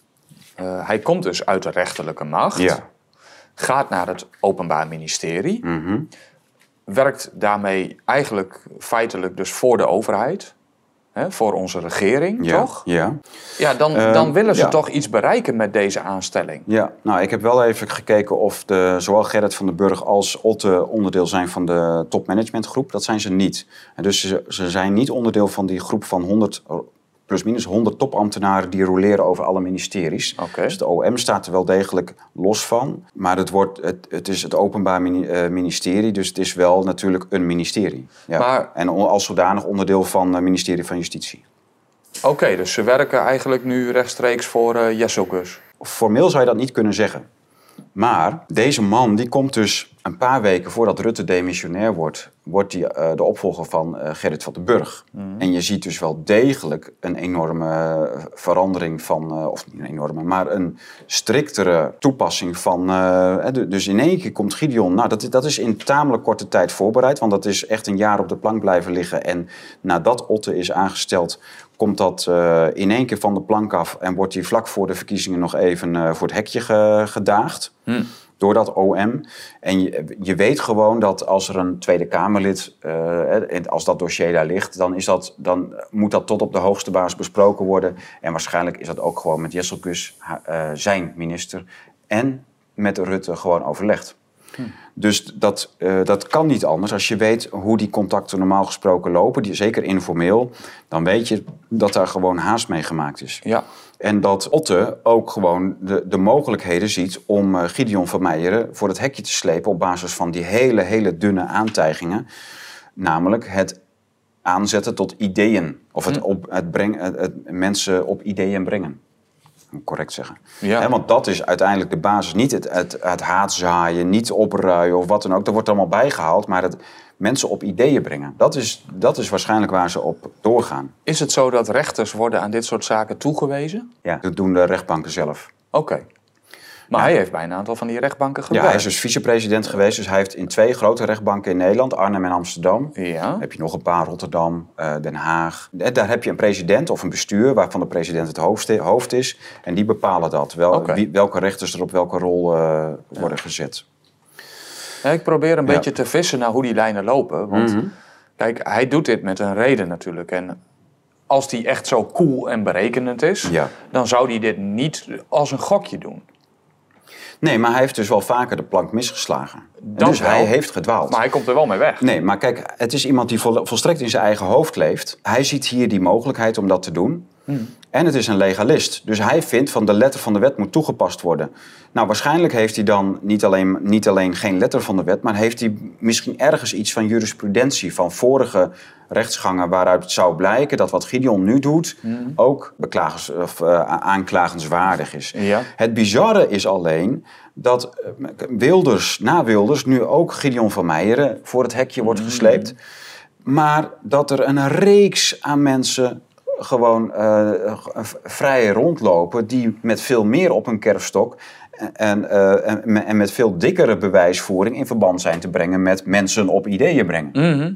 eh, hij komt dus uit de rechterlijke macht. Gaat naar het Openbaar Ministerie. Mhm. Werkt daarmee eigenlijk feitelijk dus voor de overheid. hè, voor onze regering, Ja, toch? Ja. Ja, dan, Eh, dan willen ze ja. toch iets bereiken met deze aanstelling. Ja, nou, ik heb wel even gekeken of de, zowel Gerrit van den Burg als Otte onderdeel zijn van de topmanagementgroep. Dat zijn ze niet. En dus ze, ze zijn niet onderdeel van die groep van 100, plus minus 100 topambtenaren die roleren over alle ministeries. Dus de OM staat er wel degelijk los van. Maar het, wordt, het, het is het Openbaar eh, Ministerie, dus het is wel natuurlijk een ministerie. Ja. Maar- En als zodanig onderdeel van het ministerie van Justitie. Oké, dus ze werken eigenlijk nu rechtstreeks voor eh Jesselgus. Formeel zou je dat niet kunnen zeggen. Maar deze man die komt dus een paar weken voordat Rutte demissionair wordt, wordt hij eh, de opvolger van eh, Gerrit van den Burg. En je ziet dus wel degelijk een enorme eh, verandering van, of niet een enorme, maar een striktere toepassing van. dus in één keer komt Gideon. Nou, dat, dat is in tamelijk korte tijd voorbereid, want dat is echt een jaar op de plank blijven liggen. En nadat Otte is aangesteld, komt dat in één keer van de plank af en wordt hij vlak voor de verkiezingen nog even voor het hekje ge- gedaagd. Door dat OM. En je, je weet gewoon dat als er een Tweede Kamerlid, en als dat dossier daar ligt, dan, is dat, dan moet dat tot op de hoogste baas besproken worden. En waarschijnlijk is dat ook gewoon met Jesselkus, eh, zijn minister, en met Rutte gewoon overlegd. Dus dat, eh, dat kan niet anders. Als je weet hoe die contacten normaal gesproken lopen, die, zeker informeel, dan weet je dat daar gewoon haast mee gemaakt is. Ja. En dat Otte ook gewoon de, de mogelijkheden ziet om eh, Gideon van Meijeren voor het hekje te slepen op basis van die hele, hele dunne aantijgingen. Namelijk het aanzetten tot ideeën. Of het, op, het, breng, het, het mensen op ideeën brengen. Moet ik Correct zeggen. Ja. Want dat is uiteindelijk de basis. Niet het, het, het haatzaaien, niet opruien of wat dan ook. Dat wordt allemaal bijgehaald. Maar het mensen op ideeën brengen. Dat is, dat is waarschijnlijk waar ze op doorgaan. Is het zo dat rechters worden aan dit soort zaken toegewezen? Ja, dat doen de rechtbanken zelf. Oké. Maar hij heeft bij een aantal van die rechtbanken Ja, gewerkt. hij is dus vicepresident geweest. Dus hij heeft in twee grote rechtbanken in Nederland, Arnhem en Amsterdam. Ja. Dan heb je nog een paar, Rotterdam, eh, Den Haag. Eh, Daar heb je een president of een bestuur waarvan de president het hoofd, hoofd is. En die bepalen dat. Wel, wie, welke rechters er op welke rol eh, worden gezet. Ja, ik probeer een Ja. beetje te vissen naar hoe die lijnen lopen. Want Mhm. kijk, hij doet dit met een reden natuurlijk. En als die echt zo cool en berekenend is, Ja. dan zou hij dit niet als een gokje doen. Nee, maar hij heeft dus wel vaker de plank misgeslagen. Dat dus wel. hij heeft gedwaald. Maar hij komt er wel mee weg. Nee, maar kijk, het is iemand die vol- volstrekt in zijn eigen hoofd leeft. Hij ziet hier die mogelijkheid om dat te doen. En het is een legalist. Dus hij vindt van de letter van de wet moet toegepast worden. Nou, waarschijnlijk heeft hij dan niet alleen, niet alleen geen letter van de wet, maar heeft hij misschien ergens iets van jurisprudentie van vorige rechtsgangen waaruit het zou blijken dat wat Gideon nu doet ook beklagens, of, eh, aanklagenswaardig is. Ja. Het bizarre is alleen dat eh, Wilders, na Wilders, nu ook Gideon van Meijeren voor het hekje wordt gesleept. Maar dat er een reeks aan mensen gewoon eh, v- vrij rondlopen die met veel meer op hun kerfstok en, eh, en, en met veel dikkere bewijsvoering in verband zijn te brengen met mensen op ideeën brengen. Mhm.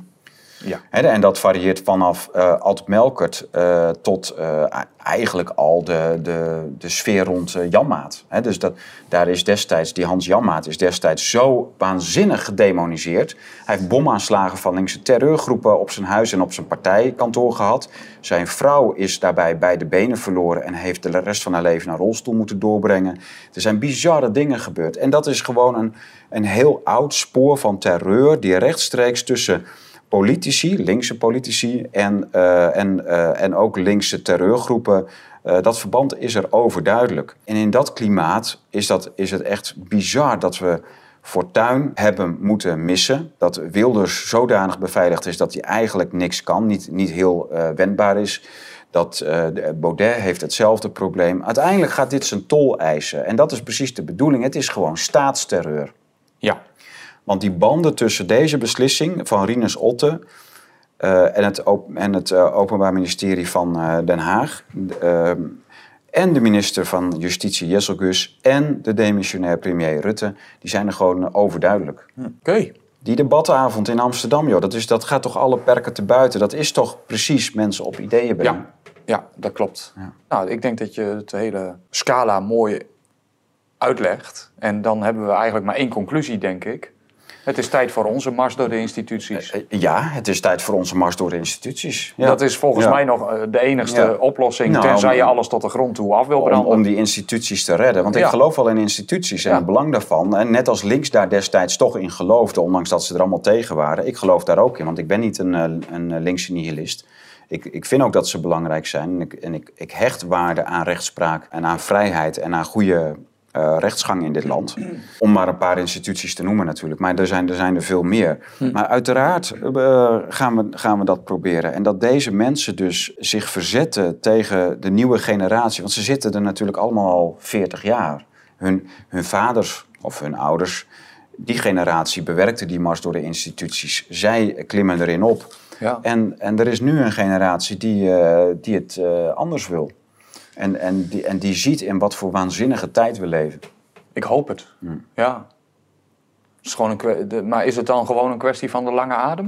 Ja. En dat varieert vanaf eh Alt Melkert eh, tot eh, eigenlijk al de, de, de sfeer rond Janmaat. Dus dat, daar is destijds, die Hans Janmaat is destijds zo waanzinnig gedemoniseerd. Hij heeft bomaanslagen van linkse terreurgroepen op zijn huis en op zijn partijkantoor gehad. Zijn vrouw is daarbij bij de benen verloren en heeft de rest van haar leven een rolstoel moeten doorbrengen. Er zijn bizarre dingen gebeurd. En dat is gewoon een, een heel oud spoor van terreur die rechtstreeks tussen politici, linkse politici en, eh, en, eh, en ook linkse terreurgroepen. eh, dat verband is er overduidelijk. En in dat klimaat is, dat, is het echt bizar dat we Fortuyn hebben moeten missen. Dat Wilders zodanig beveiligd is dat hij eigenlijk niks kan, niet, niet heel wendbaar is. Dat de- Baudet heeft hetzelfde probleem. Uiteindelijk gaat dit zijn tol eisen. En dat is precies de bedoeling. Het is gewoon staatsterreur. Ja. Want die banden tussen deze beslissing van Rinus Otte eh, en het, op- en het eh, Openbaar Ministerie van eh, Den Haag. ehm, en de minister van Justitie Jesselgus en de demissionair premier Rutte, die zijn er gewoon overduidelijk. Oké. Die debatavond in Amsterdam, joh, dat, is, dat gaat toch alle perken te buiten. Dat is toch precies mensen op ideeën brengen. Ja. ja, dat klopt. Ja. Nou, ik denk dat je het hele scala mooi uitlegt. En dan hebben we eigenlijk maar één conclusie, denk ik. Het is tijd voor onze mars door de instituties. Eh, Ja, het is tijd voor onze mars door de instituties. Ja. Dat is volgens Ja. mij nog eh, de enigste Ja. oplossing, Nou, tenzij je alles tot de grond toe af wil branden. om die instituties te redden. Want ik geloof wel in instituties en het belang daarvan. En net als links daar destijds toch in geloofde, ondanks dat ze er allemaal tegen waren. Ik geloof daar ook in, want ik ben niet een, eh, een eh, linkse nihilist. Ik, ik vind ook dat ze belangrijk zijn. En ik, en ik, ik hecht waarde aan rechtspraak en aan vrijheid en aan goede eh, rechtsgang in dit land. Om maar een paar instituties te noemen natuurlijk. Maar er zijn er, zijn er veel meer. Maar uiteraard eh, gaan, we, gaan we dat proberen. En dat deze mensen dus zich verzetten tegen de nieuwe generatie. Want ze zitten er natuurlijk allemaal al 40 jaar. Hun, hun vaders of hun ouders, die generatie bewerkte die mars door de instituties. Zij klimmen erin op. Ja. En, en er is nu een generatie die, eh, die het anders wil. En, en, die, en die ziet in wat voor waanzinnige tijd we leven. Ik hoop het. Hmm. Ja. Het is gewoon een de- maar is het dan gewoon een kwestie van de lange adem?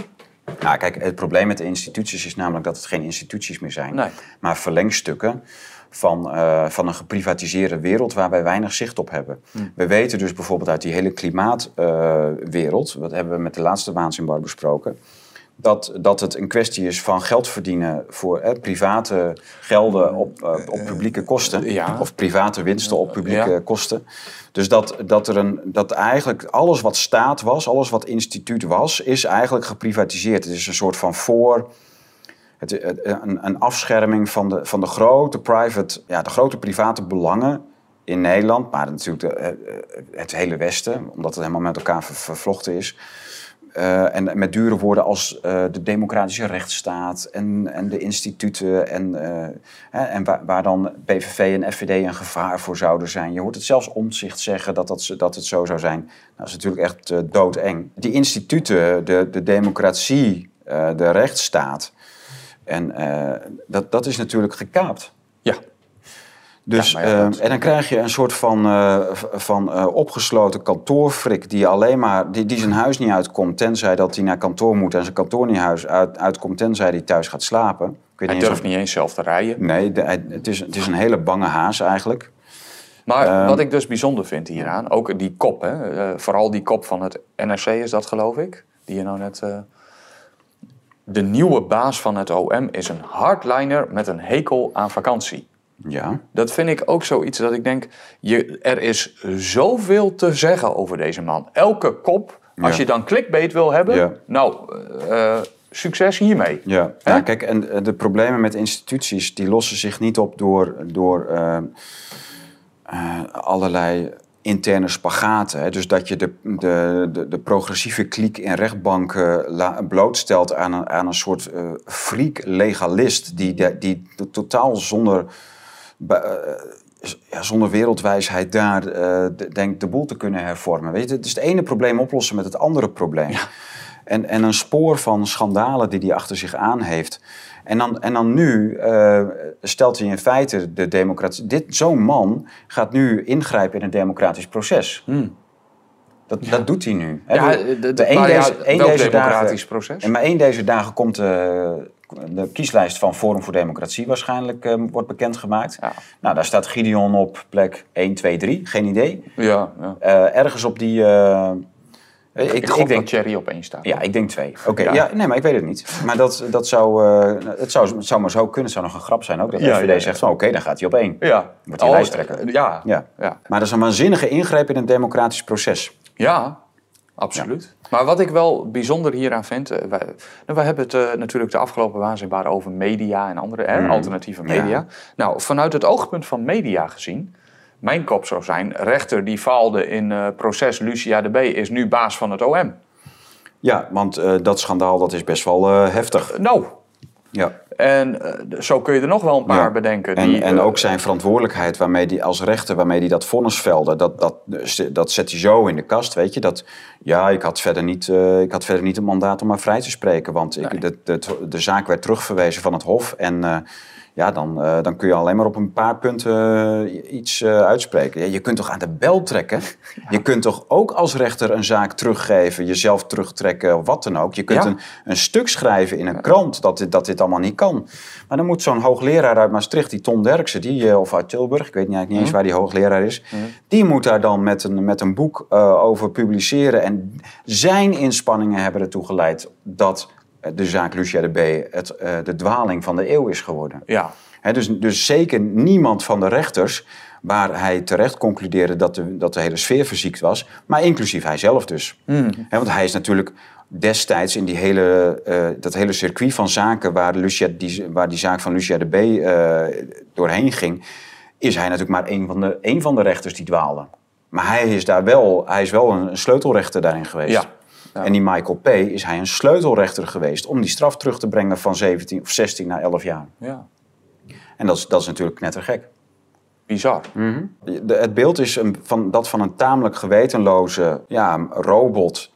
Nou, kijk, het probleem met de instituties is namelijk dat het geen instituties meer zijn. Nee. Maar verlengstukken van, eh, van een geprivatiseerde wereld waar wij weinig zicht op hebben. We weten dus bijvoorbeeld uit die hele klimaatwereld, dat hebben we met de laatste waanzinbar besproken, dat, dat het een kwestie is van geld verdienen voor eh, private gelden op, eh, op publieke kosten. ja. Of private winsten op publieke Ja. kosten. Dus dat, dat, er een, dat eigenlijk alles wat staat was, alles wat instituut was, is eigenlijk geprivatiseerd. Het is een soort van voor. Het, een, een afscherming van de, van de grote private, ja, de grote private belangen in Nederland, maar natuurlijk de, eh, eh, het hele Westen, omdat het helemaal met elkaar ver- vervlochten is. Eh, en met dure woorden als eh, de democratische rechtsstaat en, en de instituten en, eh, hè, en waar, waar dan PVV en FVD een gevaar voor zouden zijn. Je hoort het zelfs omzicht zeggen dat, dat, dat het zo zou zijn. Nou, dat is natuurlijk echt doodeng. Die instituten, de, de democratie, de rechtsstaat, en dat, dat is natuurlijk gekaapt. Ja. Dus, Ja, maar ja, dat- eh, en dan krijg je een soort van, eh, van eh, opgesloten kantoorfrik die alleen maar die, die zijn huis niet uitkomt, tenzij dat hij naar kantoor moet en zijn kantoor niet huis uit, uitkomt, tenzij hij thuis gaat slapen. Ik weet Hij niet eens durft niet eens zelf te rijden. Nee, de- hij- het, is, het is een hele bange haas eigenlijk. Maar Ehm, wat ik dus bijzonder vind hieraan, ook die kop, hè, eh, vooral die kop van het NRC is dat geloof ik, die je nou net... de nieuwe baas van het OM is een hardliner met een hekel aan vakantie. Ja. Dat vind ik ook zoiets dat ik denk, je, er is zoveel te zeggen over deze man. Elke kop, als Ja. je dan clickbait wil hebben, Ja. nou, eh, eh, succes hiermee. Ja, ja kijk, en de problemen met instituties die lossen zich niet op door, door eh, allerlei interne spagaten. Hè. Dus dat je de, de, de, de progressieve kliek in rechtbanken la- blootstelt aan een, aan een soort eh freak legalist die, die totaal zonder, ja, zonder wereldwijsheid daar eh, de- denkt de boel te kunnen hervormen. Weet je, het is het ene probleem oplossen met het andere probleem. En, en een spoor van schandalen die hij achter zich aan heeft. En dan, en dan nu eh, stelt hij in feite de democratie. Dit, zo'n man gaat nu ingrijpen in een democratisch proces. Dat, dat doet hij nu. Hmm. Ja, De- de, een maar ja, deze- een deze democratisch dagen, proces? en maar één deze dagen komt eh, de kieslijst van Forum voor Democratie waarschijnlijk eh, wordt bekendgemaakt. Ja. Nou, daar staat Gideon op plek 1, 2, 3. Geen idee. Ja, ja. Eh, ergens op die... eh, ik, Ik, ik, denk dat Cherry op één staat. ja, ik denk twee. Oké, Ja. ja. nee, maar ik weet het niet. Maar dat, dat zou, eh, het, zou, het zou maar zo kunnen. Het zou nog een grap zijn ook. Dat Ja, FVD ja, zegt van oké, dan gaat hij op één. Ja. Wordt hij Oh, lijsttrekker. Ja. Ja. Ja. Maar dat is een waanzinnige ingreep in een democratisch proces. Ja, absoluut. Maar wat ik wel bijzonder hieraan vind... eh, wij, nou, wij hebben het eh, natuurlijk de afgelopen waanzinbaar over media en andere hè, Mm. alternatieve media. Ja. Nou, vanuit het oogpunt van media gezien... Mijn kop zou zijn, rechter die faalde in eh, proces Lucia de B... is nu baas van het OM. Ja, want dat schandaal dat is best wel heftig. Nou, Ja. En eh, zo kun je er nog wel een paar Ja. bedenken. En, die, en eh, ook zijn verantwoordelijkheid waarmee die als rechter, waarmee hij dat vonnis velde, dat, dat, dat zet hij zo in de kast, weet je. Dat, ja, ik had verder niet, eh, ik had verder niet een mandaat om maar vrij te spreken, want ik, de, de, de zaak werd terugverwezen van het hof en Ja, dan, eh, dan kun je alleen maar op een paar punten eh, iets eh, uitspreken. Ja, je kunt toch aan de bel trekken? Je kunt toch ook als rechter een zaak teruggeven, jezelf terugtrekken of wat dan ook. Je kunt Ja. een, een stuk schrijven in een krant dat dit, dat dit allemaal niet kan. Maar dan moet zo'n hoogleraar uit Maastricht, die Ton Derksen, die, of uit Tilburg, ik weet niet, eigenlijk niet eens waar die hoogleraar is, die moet daar dan met een, met een boek over publiceren. En zijn inspanningen hebben ertoe geleid dat de zaak Lucia de B. Het, eh, de dwaling van de eeuw is geworden. Ja, dus, dus zeker niemand van de rechters waar hij terecht concludeerde dat de, dat de hele sfeer verziekt was, maar inclusief hij zelf dus. Hè, want hij is natuurlijk destijds in die hele, eh, dat hele circuit van zaken waar, Lucia, die, waar die zaak van Lucia de B. eh, doorheen ging, is hij natuurlijk maar één van, de, één van de rechters die dwaalde. Maar hij is daar wel, hij is wel een sleutelrechter daarin geweest. Ja. Ja. En die Michael P. is hij een sleutelrechter geweest om die straf terug te brengen van 17 of 16 naar 11 jaar. ja. En dat is, dat is natuurlijk knettergek. Bizar. De- het beeld is een, van, dat van een tamelijk gewetenloze ja, robot.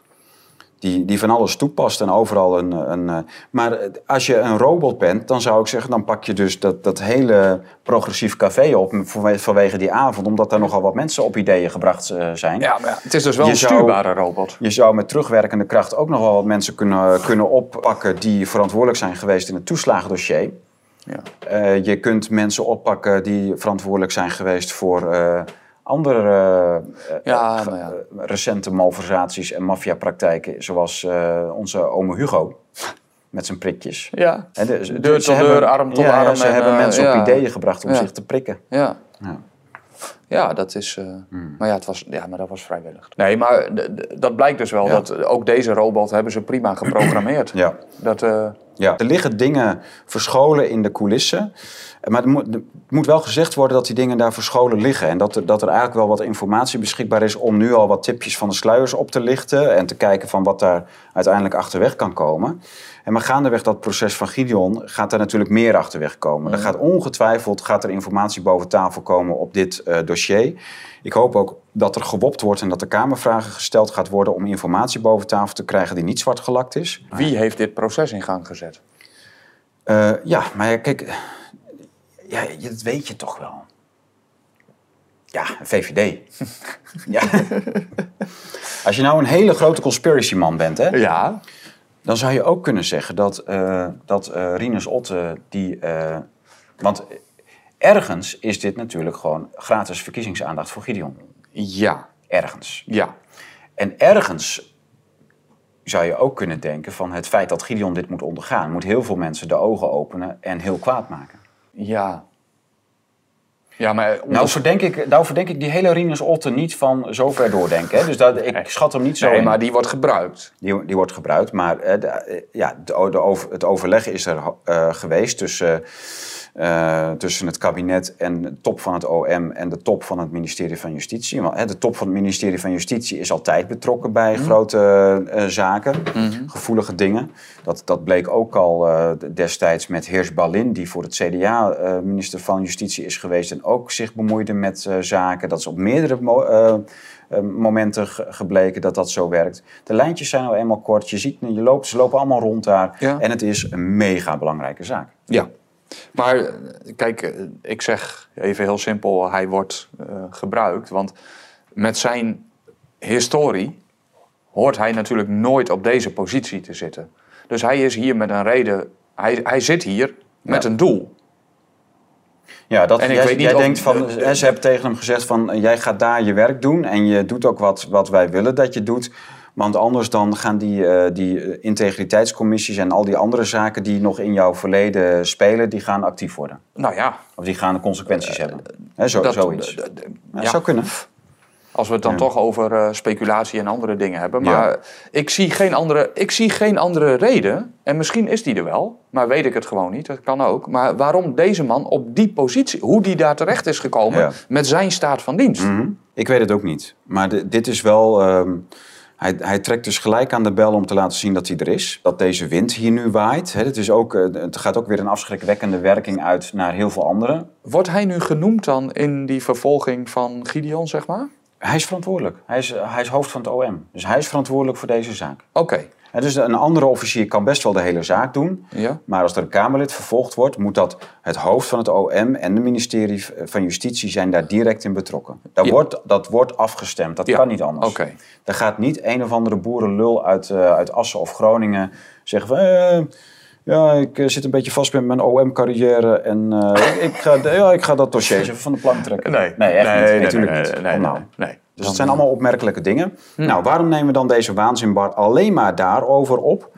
Die, die van alles toepast en overal een. een eh, maar als je een robot bent, dan zou ik zeggen: dan pak je dus dat, dat hele progressief café op vanwe- vanwege die avond, omdat daar nogal wat mensen op ideeën gebracht eh, zijn. Ja, maar het is dus wel Je een zou- stuurbare robot. Je zou met terugwerkende kracht ook nog wel wat mensen kunnen, kunnen oppakken die verantwoordelijk zijn geweest in het toeslagendossier. Ja. Eh, je kunt mensen oppakken die verantwoordelijk zijn geweest voor andere eh, eh, Ja, ge- nou ja. eh, recente malversaties en maffiapraktijken, zoals eh, onze ome Hugo met zijn prikjes. Ja. De- ze- Deur tot hebben- deur, arm tot ja, arm ze en, hebben eh, mensen op ideeën gebracht om zich te prikken. Ja. Ja. Ja, dat is. eh, Hmm. Maar ja, het was, ja, maar dat was vrijwillig. Nee, maar dat blijkt dus wel dat ook deze robot hebben ze prima geprogrammeerd. Ja. Dat, eh, Ja, er liggen dingen verscholen in de coulissen. Maar er moet, moet wel gezegd worden dat die dingen daar verscholen liggen. En dat er, dat er eigenlijk wel wat informatie beschikbaar is om nu al wat tipjes van de sluiers op te lichten. En te kijken van wat daar uiteindelijk achterweg kan komen. En maar gaandeweg dat proces van Gideon gaat er natuurlijk meer achterweg komen. Er gaat ongetwijfeld gaat er informatie boven tafel komen op dit eh, dossier. Ik hoop ook dat er gewopt wordt en dat er kamervragen gesteld gaat worden om informatie boven tafel te krijgen die niet zwart gelakt is. wie heeft dit proces in gang gezet? Eh, ja, maar kijk, ja, dat weet je toch wel. Ja, VVD. ja. Als je nou een hele grote conspiracy man bent, hè, Ja. dan zou je ook kunnen zeggen dat, eh dat eh Rinus Otte die. eh, want ergens is dit natuurlijk gewoon gratis verkiezingsaandacht voor Gideon. Ja. Ergens. Ja. En ergens zou je ook kunnen denken van het feit dat Gideon dit moet ondergaan, moet heel veel mensen de ogen openen en heel kwaad maken. Ja. Ja, maar... Nou verdenk, ik, nou verdenk ik die hele Rinus Otte niet van zo ver doordenken. Hè? Dus dat, ik schat hem niet zo nee, in. maar die wordt gebruikt. Die, die wordt gebruikt, maar eh, de, eh, ja, de, de over, het overleg is er eh, geweest tussen, eh, tussen het kabinet en de top van het OM en de top van het ministerie van Justitie. Want, hè, de top van het ministerie van Justitie is altijd betrokken bij grote eh, zaken, gevoelige dingen. Dat, dat bleek ook al eh, destijds met Heers Balin, die voor het CDA eh, minister van Justitie is geweest en ook zich bemoeide met eh, zaken. Dat is op meerdere mo- eh, eh, momenten ge- gebleken dat dat zo werkt. De lijntjes zijn nou eenmaal kort. Je ziet, je loopt, ze lopen allemaal rond daar. Ja. En het is een mega belangrijke zaak. Ja. Maar eh, kijk, eh, ik zeg even heel simpel, hij wordt eh, gebruikt. Want met zijn historie hoort hij natuurlijk nooit op deze positie te zitten. Dus hij is hier met een reden, hij, hij zit hier met Ja. een doel. Ja, dat, En ik jij, weet niet jij of- denkt van, ze hebben tegen hem gezegd van, jij gaat daar je werk doen en je doet ook wat, wat wij willen dat je doet. Want anders dan gaan die, eh, die eh, integriteitscommissies en al die andere zaken die nog in jouw verleden spelen, die gaan actief worden. Nou ja, Of die gaan consequenties hebben. Hè, zo, dat, zoiets. d- d- d- Ja, ja. zou kunnen. Als we het dan Ja. toch over eh, speculatie en andere dingen hebben. Ja. Maar ik, zie geen andere, ik zie geen andere reden. En misschien is die er wel. Maar weet ik het gewoon niet. Dat kan ook. Maar waarom deze man op die positie. Hoe die daar terecht is gekomen. Ja. Met zijn staat van dienst. Mhm. Ik weet het ook niet. Maar di- dit is wel. ehm, hij, hij trekt dus gelijk aan de bel om te laten zien dat hij er is. Dat deze wind hier nu waait. Hè, het, is ook, eh, het gaat ook weer een afschrikwekkende werking uit naar heel veel anderen. Wordt hij nu genoemd dan in die vervolging van Gideon, zeg maar? Hij is verantwoordelijk. Hij is, hij is hoofd van het OM. Dus hij is verantwoordelijk voor deze zaak. Oké. Dus een andere officier kan best wel de hele zaak doen. Ja? Maar als er een Kamerlid vervolgd wordt, moet dat het hoofd van het OM en het ministerie van Justitie zijn daar direct in betrokken. Daar Ja. wordt, dat wordt afgestemd, dat kan niet anders. Oké. Er gaat niet een of andere boerenlul uit, eh, uit Assen of Groningen zeggen van... eh, ja, ik eh, zit een beetje vast met mijn OM-carrière en ik, ga, ja, ik ga dat dossier even van de plank trekken. nee echt niet. Nee, natuurlijk niet. Nee, nee, nou. nee, nee. Dus het zijn allemaal opmerkelijke dingen. Nou, waarom nemen we dan deze waanzinbar alleen maar daarover op?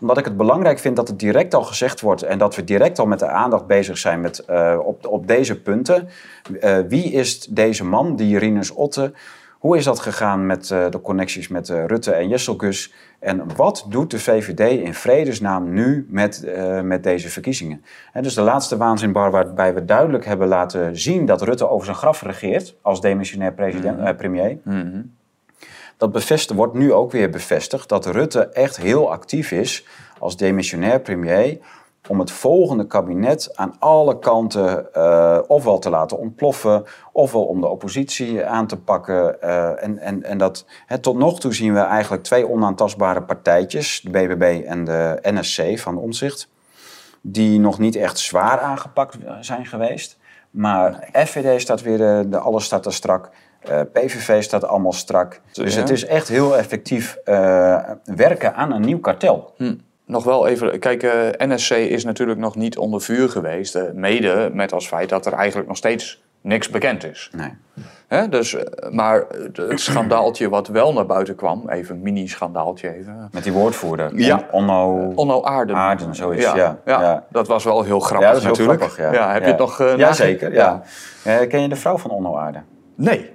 Omdat ik het belangrijk vind dat het direct al gezegd wordt en dat we direct al met de aandacht bezig zijn met, eh, op, op deze punten. Eh, wie is deze man, die Rinus Otte? Hoe is dat gegaan met eh, de connecties met eh, Rutte en Jesselgus? En wat doet de VVD in vredesnaam nu met, eh, met deze verkiezingen? Dus de laatste waanzinbar waarbij we duidelijk hebben laten zien dat Rutte over zijn graf regeert als demissionair president, eh, premier. Mhm. Dat bevestigd wordt nu ook weer bevestigd dat Rutte echt heel actief is als demissionair premier om het volgende kabinet aan alle kanten eh, ofwel te laten ontploffen, ofwel om de oppositie aan te pakken. eh, en, en, en dat, hè, tot nog toe zien we eigenlijk twee onaantastbare partijtjes, de BBB en de NSC van Omzicht, die nog niet echt zwaar aangepakt zijn geweest. Maar FVD staat weer, de, de alles staat er strak. Eh, PVV staat allemaal strak. Dus Ja. het is echt heel effectief eh, werken aan een nieuw kartel. Hm. Nog wel even, kijk, eh, NSC is natuurlijk nog niet onder vuur geweest. eh, mede met als feit dat er eigenlijk nog steeds niks bekend is. Nee. Hè? Dus, eh, maar het schandaaltje wat wel naar buiten kwam, even een mini-schandaaltje even. Met die woordvoerder. Ja. On- Onno. Onno Aarden. Aarden, zoiets, ja. ja. Ja. Dat was wel heel grappig ja, dat is heel natuurlijk. grappig. Ja, heb je het nog uh, Ja, zeker. Ja. Ken je de vrouw van Onno Aarden? Nee.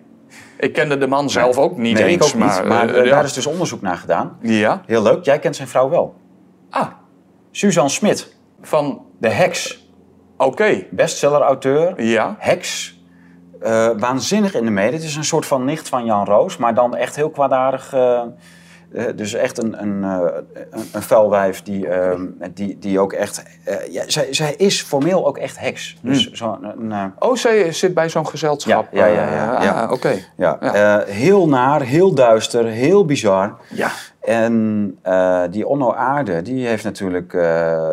Ik kende de man zelf ook niet nee, eens. niet. Maar, Maar, daar is dus onderzoek naar gedaan. Ja. Heel leuk. Jij kent zijn vrouw wel. Ah, Suzanne Smit. van... De heks. Oké. Bestseller-auteur. Ja. Heks. Eh, waanzinnig in de media. Het is een soort van nicht van Jan Roos, maar dan echt heel kwaadaardig. eh, eh, dus echt een, een, een, een vuilwijf die, eh, die, die ook echt... ja, zij, zij is formeel ook echt heks. Dus zo een, Oh, zij zit bij zo'n gezelschap. Ja, ja, ja, ja, ja. ah, Oké. ja, Ja. heel naar, heel duister, heel bizar. Ja. En eh, die Onno Aarde, die heeft natuurlijk eh,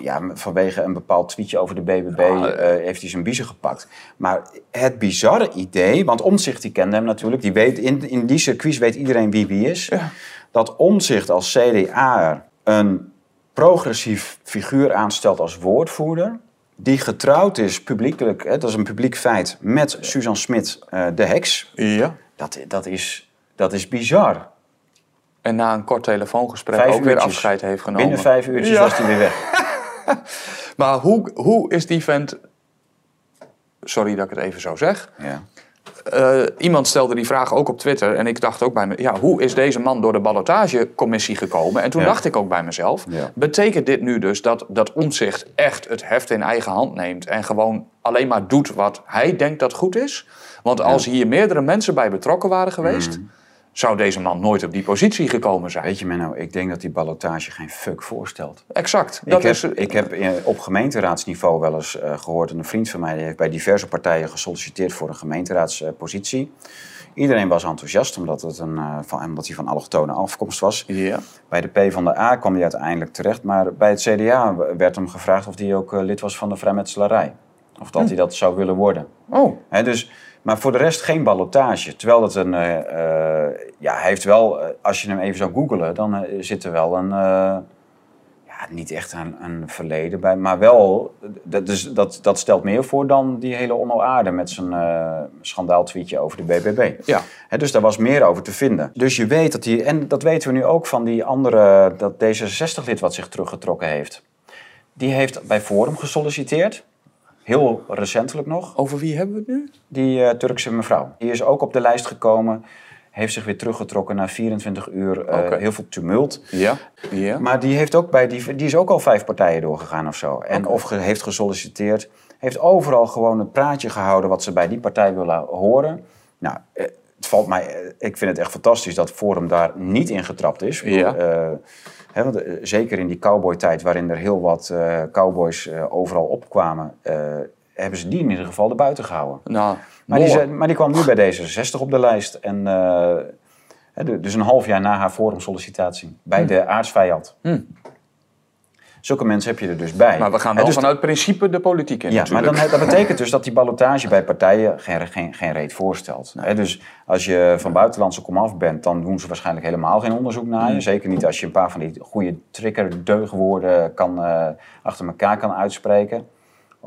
ja, vanwege een bepaald tweetje over de BBB, eh, heeft hij zijn biezen gepakt. Maar het bizarre idee, want Omtzigt die kende hem natuurlijk, die weet, in, in die circuits weet iedereen wie wie is. Ja. Dat Omtzigt als CDA een progressief figuur aanstelt als woordvoerder. Die getrouwd is publiekelijk, hè, dat is een publiek feit, met Suzanne Smit, de heks. Ja. Dat, dat, is, dat is bizar. En na een kort telefoongesprek Vijf ook weer afscheid heeft genomen. Binnen vijf uurtjes Ja. was hij weer weg. Maar hoe, hoe is die vent... Sorry dat ik het even zo zeg. Ja. Eh, iemand stelde die vraag ook op Twitter. En ik dacht ook bij me, ja, hoe is deze man door de ballotagecommissie gekomen? En toen Ja. dacht ik ook bij mezelf, Ja. betekent dit nu dus dat, dat Omtzigt echt het heft in eigen hand neemt en gewoon alleen maar doet wat hij denkt dat goed is? Want als hier meerdere mensen bij betrokken waren geweest, zou deze man nooit op die positie gekomen zijn. Weet je Menno, ik denk dat die ballotage geen fuck voorstelt. Exact. Dat ik, heb, is, ik heb in- op gemeenteraadsniveau wel eens eh, gehoord... en een vriend van mij die heeft bij diverse partijen gesolliciteerd voor een gemeenteraadspositie. Iedereen was enthousiast omdat, het een, eh, van, omdat hij van allochtone afkomst was. Ja. Bij de P van de A kwam hij uiteindelijk terecht. Maar bij het CDA werd hem gevraagd of hij ook eh, lid was van de vrijmetselarij. Of dat hij dat zou willen worden. Oh, dus, maar voor de rest geen ballotage. Terwijl het een. eh, eh, ja, hij heeft wel. eh, als je hem even zou googlen, dan zit er wel een. ja, niet echt een, een verleden bij. Maar wel. Dat, dus dat, dat stelt meer voor dan die hele Onno Aarde met zijn schandaaltweetje over de BBB. ja. Hè, dus daar was meer over te vinden. Dus je weet dat die. En dat weten we nu ook van die andere. Dat D66-lid wat zich teruggetrokken heeft. Die heeft bij Forum gesolliciteerd. Heel recentelijk nog. Over wie hebben we het nu? Die eh, Turkse mevrouw. Die is ook op de lijst gekomen. Heeft zich weer teruggetrokken na 24 uur. Oké. Heel veel tumult. Ja. ja. Maar die, heeft ook bij die, die is ook al vijf partijen doorgegaan of zo. En of ge- heeft gesolliciteerd. Heeft overal gewoon een praatje gehouden wat ze bij die partij willen horen. Nou, eh, het valt mij, ik vind het echt fantastisch dat Forum daar niet in getrapt is. Ja. Want, eh, zeker in die cowboy-tijd, waarin er heel wat eh, cowboys eh, overal opkwamen, hebben ze die in ieder geval erbuiten gehouden. Nou, Maar die, maar die kwam nu bij D66 op de lijst. En dus een half jaar na haar forumsollicitatie bij de aardsvijand. Zulke mensen heb je er dus bij. Maar we gaan wel dus vanuit principe de politiek in ja, maar dan, dat betekent dus dat die ballotage bij partijen geen, geen, geen reet voorstelt. Dus als je van buitenlandse komaf bent, dan doen ze waarschijnlijk helemaal geen onderzoek naar je. Zeker niet als je een paar van die goede trigger-deugwoorden kan, eh, achter elkaar kan uitspreken.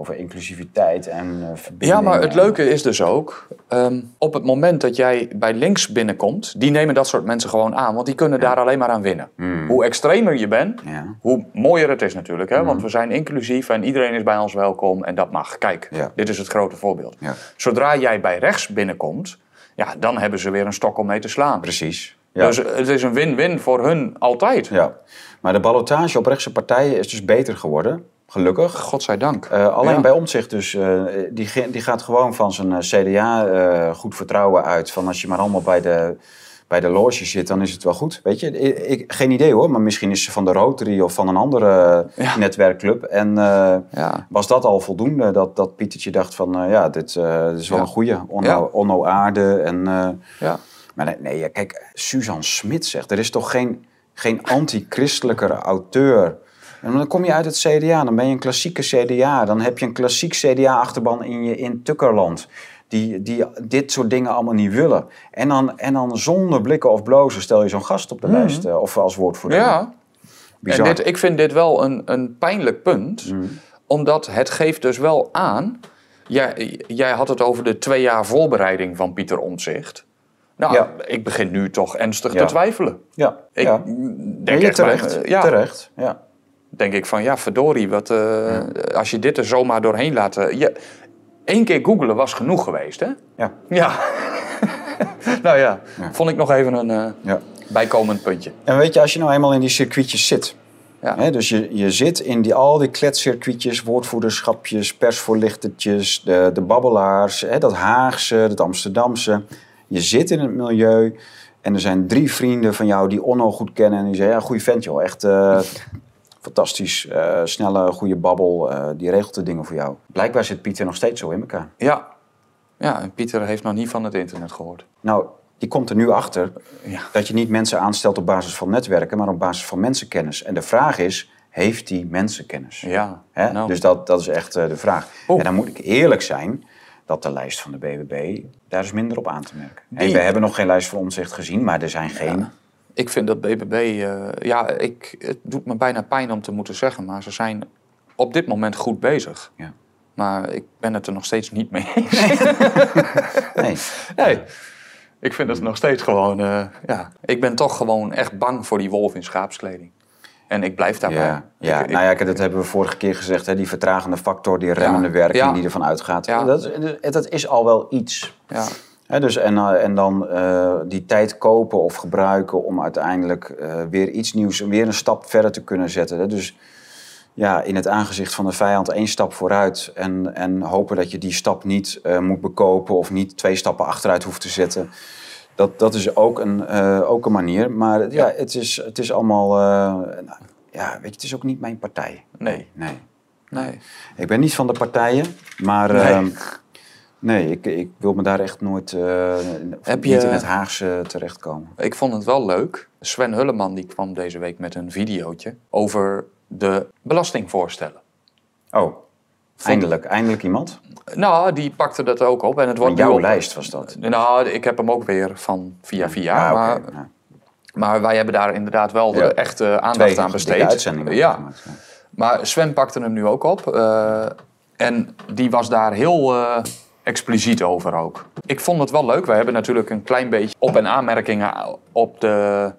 Over inclusiviteit en eh verbinding. Ja, maar het en- leuke is dus ook, ehm, op het moment dat jij bij links binnenkomt, die nemen dat soort mensen gewoon aan, want die kunnen daar alleen maar aan winnen. Hoe extremer je bent, Ja. hoe mooier het is natuurlijk, hè? want we zijn inclusief en iedereen is bij ons welkom en dat mag. Kijk, Ja. dit is het grote voorbeeld. Zodra jij bij rechts binnenkomt, ja, dan hebben ze weer een stok om mee te slaan. Precies. Ja. Dus het is een win-win voor hun altijd. ja. Maar de ballotage op rechtse partijen is dus beter geworden, gelukkig. Godzijdank. Eh, alleen Ja. bij Omtzigt dus, eh, die, die gaat gewoon van zijn eh, CDA goed vertrouwen uit. Van als je maar allemaal bij de, bij de loge zit, dan is het wel goed. Weet je, ik, ik- geen idee hoor, maar misschien is ze van de Rotary of van een andere Ja. netwerkclub. En Ja. was dat al voldoende, dat, dat Pietertje dacht van, ja, dit, dit is wel een goeie. Onno, Aarde en... Ja. maar nee, nee, kijk, Suzanne Smit zegt, er is toch geen, geen anti-christelijkere auteur. En dan kom je uit het CDA, dan ben je een klassieke CDA. Dan heb je een klassiek CDA-achterban in, je, in Tukkerland. Die, die dit soort dingen allemaal niet willen. En dan, en dan zonder blikken of blozen stel je zo'n gast op de lijst. eh, Of als woordvoerder. Mhm. Ja, Bizar. En dit, ik vind dit wel een, een pijnlijk punt, omdat het geeft dus wel aan. Jij, jij had het over de twee jaar voorbereiding van Pieter Omtzigt. Nou, Ja. ik begin nu toch ernstig Ja. te twijfelen. ja, Ik ja. denk echt bij- terecht? ja, Terecht, ja. Denk ik van ja, verdorie, wat, eh, als je dit er zomaar doorheen laat. eh, je, Eén keer googelen was genoeg geweest, hè? Ja. Ja. nou ja, vond ik nog even een eh, ja. bijkomend puntje. En weet je, als je nou eenmaal in die circuitjes zit. Ja. Hè, dus je, je zit in die, al die kletscircuitjes, woordvoerderschapjes, persvoorlichtertjes, de, de babbelaars, hè, dat Haagse, dat Amsterdamse. Je zit in het milieu en er zijn drie vrienden van jou die Onno goed kennen. En die zeggen, ja, goede vent joh, echt eh, fantastisch, eh, snelle, goede babbel, eh, die regelt de dingen voor jou. Blijkbaar zit Pieter nog steeds zo in elkaar. Ja. Ja, en Pieter heeft nog niet van het internet gehoord. Nou, die komt er nu achter Ja. dat je niet mensen aanstelt op basis van netwerken, maar op basis van mensenkennis. En de vraag is, heeft die mensenkennis? Ja, Hè? nou. Dus dat, dat is echt eh, de vraag. En dan moet ik eerlijk zijn dat de lijst van de BBB, daar is minder op aan te merken. En Die- we hebben nog geen lijst van omzicht gezien, maar er zijn geen... Ik vind dat BBB, eh, ja, ik, het doet me bijna pijn om te moeten zeggen, maar ze zijn op dit moment goed bezig. Ja. Maar ik ben het er nog steeds niet mee eens. Nee. Nee, ik vind het nog steeds gewoon, eh, ja, ik ben toch gewoon echt bang voor die wolf in schaapskleding. En ik blijf daarbij. Ja, ja. Ik- ik- nou ja, dat hebben we vorige keer gezegd. Hè? Die vertragende factor, die remmende werking ja. die ervan uitgaat. Ja. Dat, is- dat is al wel iets. ja. Dus en, eh, en dan eh, die tijd kopen of gebruiken om uiteindelijk eh, weer iets nieuws, weer een stap verder te kunnen zetten. Dus ja, in het aangezicht van de vijand één stap vooruit en, en hopen dat je die stap niet moet bekopen of niet twee stappen achteruit hoeft te zetten. Dat, dat is ook een, ook een manier. Maar ja, Het, is, het is allemaal. nou, ja, weet je, het is ook niet mijn partij. Nee, Nee. nee. Ik ben niet van de partijen, maar Nee. Nee, ik, ik wil me daar echt nooit uh, Heb niet je- in het Haagse terechtkomen. Ik vond het wel leuk. Sven Hulleman die kwam deze week met een videootje over de belastingvoorstellen. Oh, eindelijk, eindelijk iemand. Nou, die pakte dat ook op. En het wordt jouw op- lijst was dat. Nou, ik heb hem ook weer van via via. Ah, oké. maar, Ja. maar wij hebben daar inderdaad wel de echte aandacht Twee aan besteed. uitzendingen. Ja, gemaakt, ja. maar Sven pakte hem nu ook op. eh, en die was daar heel eh, expliciet over ook. Ik vond het wel leuk. We hebben natuurlijk een klein beetje op- en aanmerkingen op, de,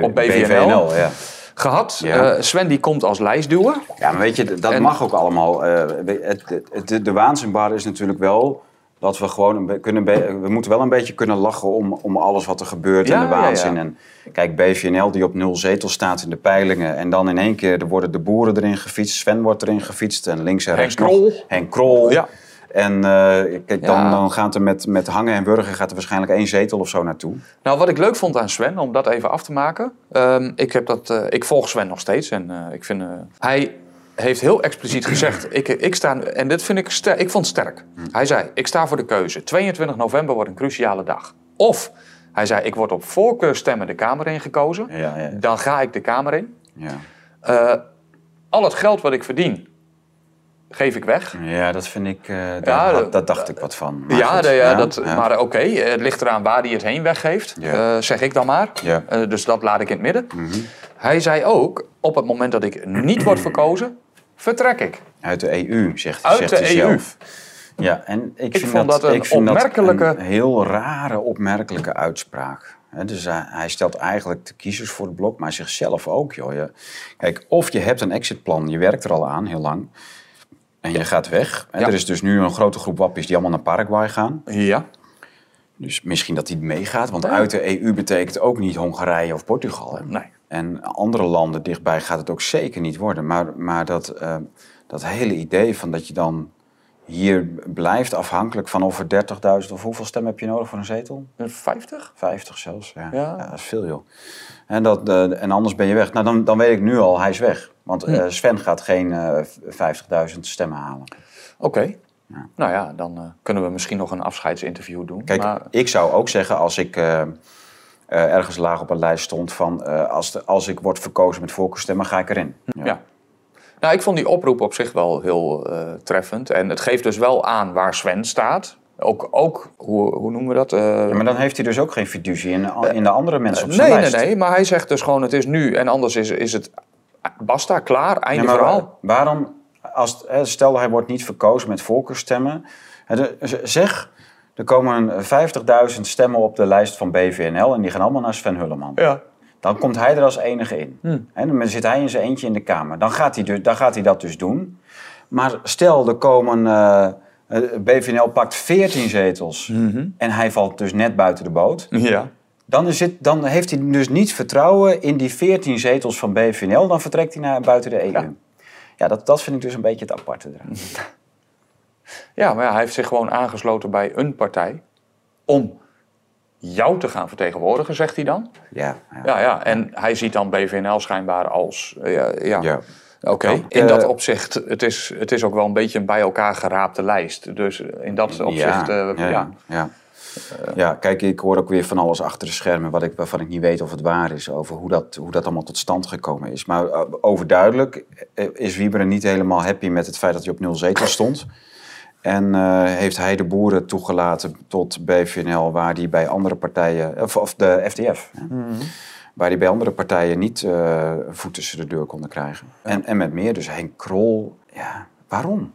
op BVNL, ja. gehad. Ja. Eh, Sven die komt als lijstduwer. Ja, maar weet je, dat En- mag ook allemaal. Eh, het, het, het- de waanzinbare is natuurlijk wel dat we gewoon een kunnen. we moeten wel een beetje kunnen lachen om, om alles wat er gebeurt Ja, en de waanzin. ja. En kijk, BVNL die op nul zetel staat in de peilingen. En dan in één keer er worden de boeren erin gefietst. Sven wordt erin gefietst. En links en Henk rechts nog Krol. Henk Krol. Ja. En eh, kijk, dan, Ja. dan gaat er met, met hangen en burger gaat er waarschijnlijk één zetel of zo naartoe. Nou, wat ik leuk vond aan Sven, om dat even af te maken. ehm, ik, heb dat, eh, ik volg Sven nog steeds. En eh, ik vind, hij heeft heel expliciet gezegd: ik, ik sta, en dit vind ik, ster, ik vond sterk. Hij zei: Ik sta voor de keuze. 22 november wordt een cruciale dag. Of Hij zei, ik word op voorkeurstemmen de Kamer in gekozen. Ja, ja, Dan ga ik de Kamer in. ja. Al het geld wat ik verdien, geef ik weg. ja dat vind ik... eh, daar, Ja, had- dat- dacht ik wat van. Maar ja, goed, de- ja, dat, ja. maar oké, eh, het ligt eraan waar hij het heen weggeeft, eh, zeg ik dan maar. Ja. Mhm. Eh, dus dat laat ik in het midden. Hij zei ook, op het moment dat ik niet word verkozen, vertrek ik. Uit de EU, zegt, Uit zegt de hij EU. zelf. Ja, en ik, Ik vind vond dat een opmerkelijke- een heel rare, opmerkelijke uitspraak. Dus hij, hij stelt eigenlijk de kiezers voor het blok, maar zichzelf ook. Joh. Je, kijk, of je hebt een exitplan, je werkt er al aan, heel lang, en je gaat weg. En Ja. Er is dus nu een grote groep wappies die allemaal naar Paraguay gaan. Ja. Dus misschien dat die meegaat, want Ja. uit de EU betekent ook niet Hongarije of Portugal. Hè. Nee. En andere landen dichtbij gaat het ook zeker niet worden. Maar, maar dat, eh, dat hele idee van dat je dan hier blijft afhankelijk van of er 30.000 of hoeveel stemmen heb je nodig voor een zetel? 50? 50 zelfs. Ja, Ja. ja. dat is veel joh. En, dat, eh, en anders ben je weg. Nou, dan, dan weet ik nu al, hij is weg. Want eh, Sven gaat geen eh, 50.000 stemmen halen. Oké. Nou ja, dan eh, kunnen we misschien nog een afscheidsinterview doen. Kijk, maar, ik zou ook zeggen als ik eh, eh, ergens laag op een lijst stond van eh, als, de, als ik word verkozen met voorkeurstemmen, ga ik erin. ja. Nou, ik vond die oproep op zich wel heel eh, treffend. En het geeft dus wel aan waar Sven staat. Ook, ook hoe, hoe noemen we dat? Eh, Ja, maar dan heeft hij dus ook geen fiducie in, in de andere mensen op zijn nee, nee, lijst. nee. Maar hij zegt dus gewoon, het is nu en anders is, is het basta, klaar, einde Ja, verhaal. Waarom, als, stel hij wordt niet verkozen met voorkeurstemmen. Zeg, er komen 50.000 stemmen op de lijst van BVNL en die gaan allemaal naar Sven Hulleman. Ja. Dan komt hij er als enige in. Hm. Dan zit hij in zijn eentje in de Kamer. Dan gaat hij, dus, dan gaat hij dat dus doen. Maar stel, er komen... eh, eh, BVNL pakt 14 zetels Mhm. en hij valt dus net buiten de boot. Ja. Dan, is het, dan heeft hij dus niet vertrouwen in die 14 zetels van BVNL. Dan vertrekt hij naar buiten de EU. Ja, Ja. dat, dat vind ik dus een beetje het aparte eraan. ja, maar ja, hij heeft zich gewoon aangesloten bij een partij om jou te gaan vertegenwoordigen, zegt hij dan. Ja, ja. Ja, ja. En hij ziet dan BVNL schijnbaar als... eh, ja, ja. Ja. Oké, in eh, dat opzicht, het is, het is ook wel een beetje een bij elkaar geraapte lijst. Dus in dat opzicht, eh, ja. ja, ja. Ja, kijk, ik hoor ook weer van alles achter de schermen wat ik, waarvan ik niet weet of het waar is. Over hoe dat, hoe dat allemaal tot stand gekomen is. Maar eh, overduidelijk eh, is Wieberen niet helemaal happy met het feit dat hij op nul zetels stond. En eh, heeft hij de boeren toegelaten tot BVNL, waar die bij andere partijen, of, of de FDF, hè, waar die bij andere partijen niet een voet tussen de deur konden krijgen. En, en met meer, dus Henk Krol, ja, waarom?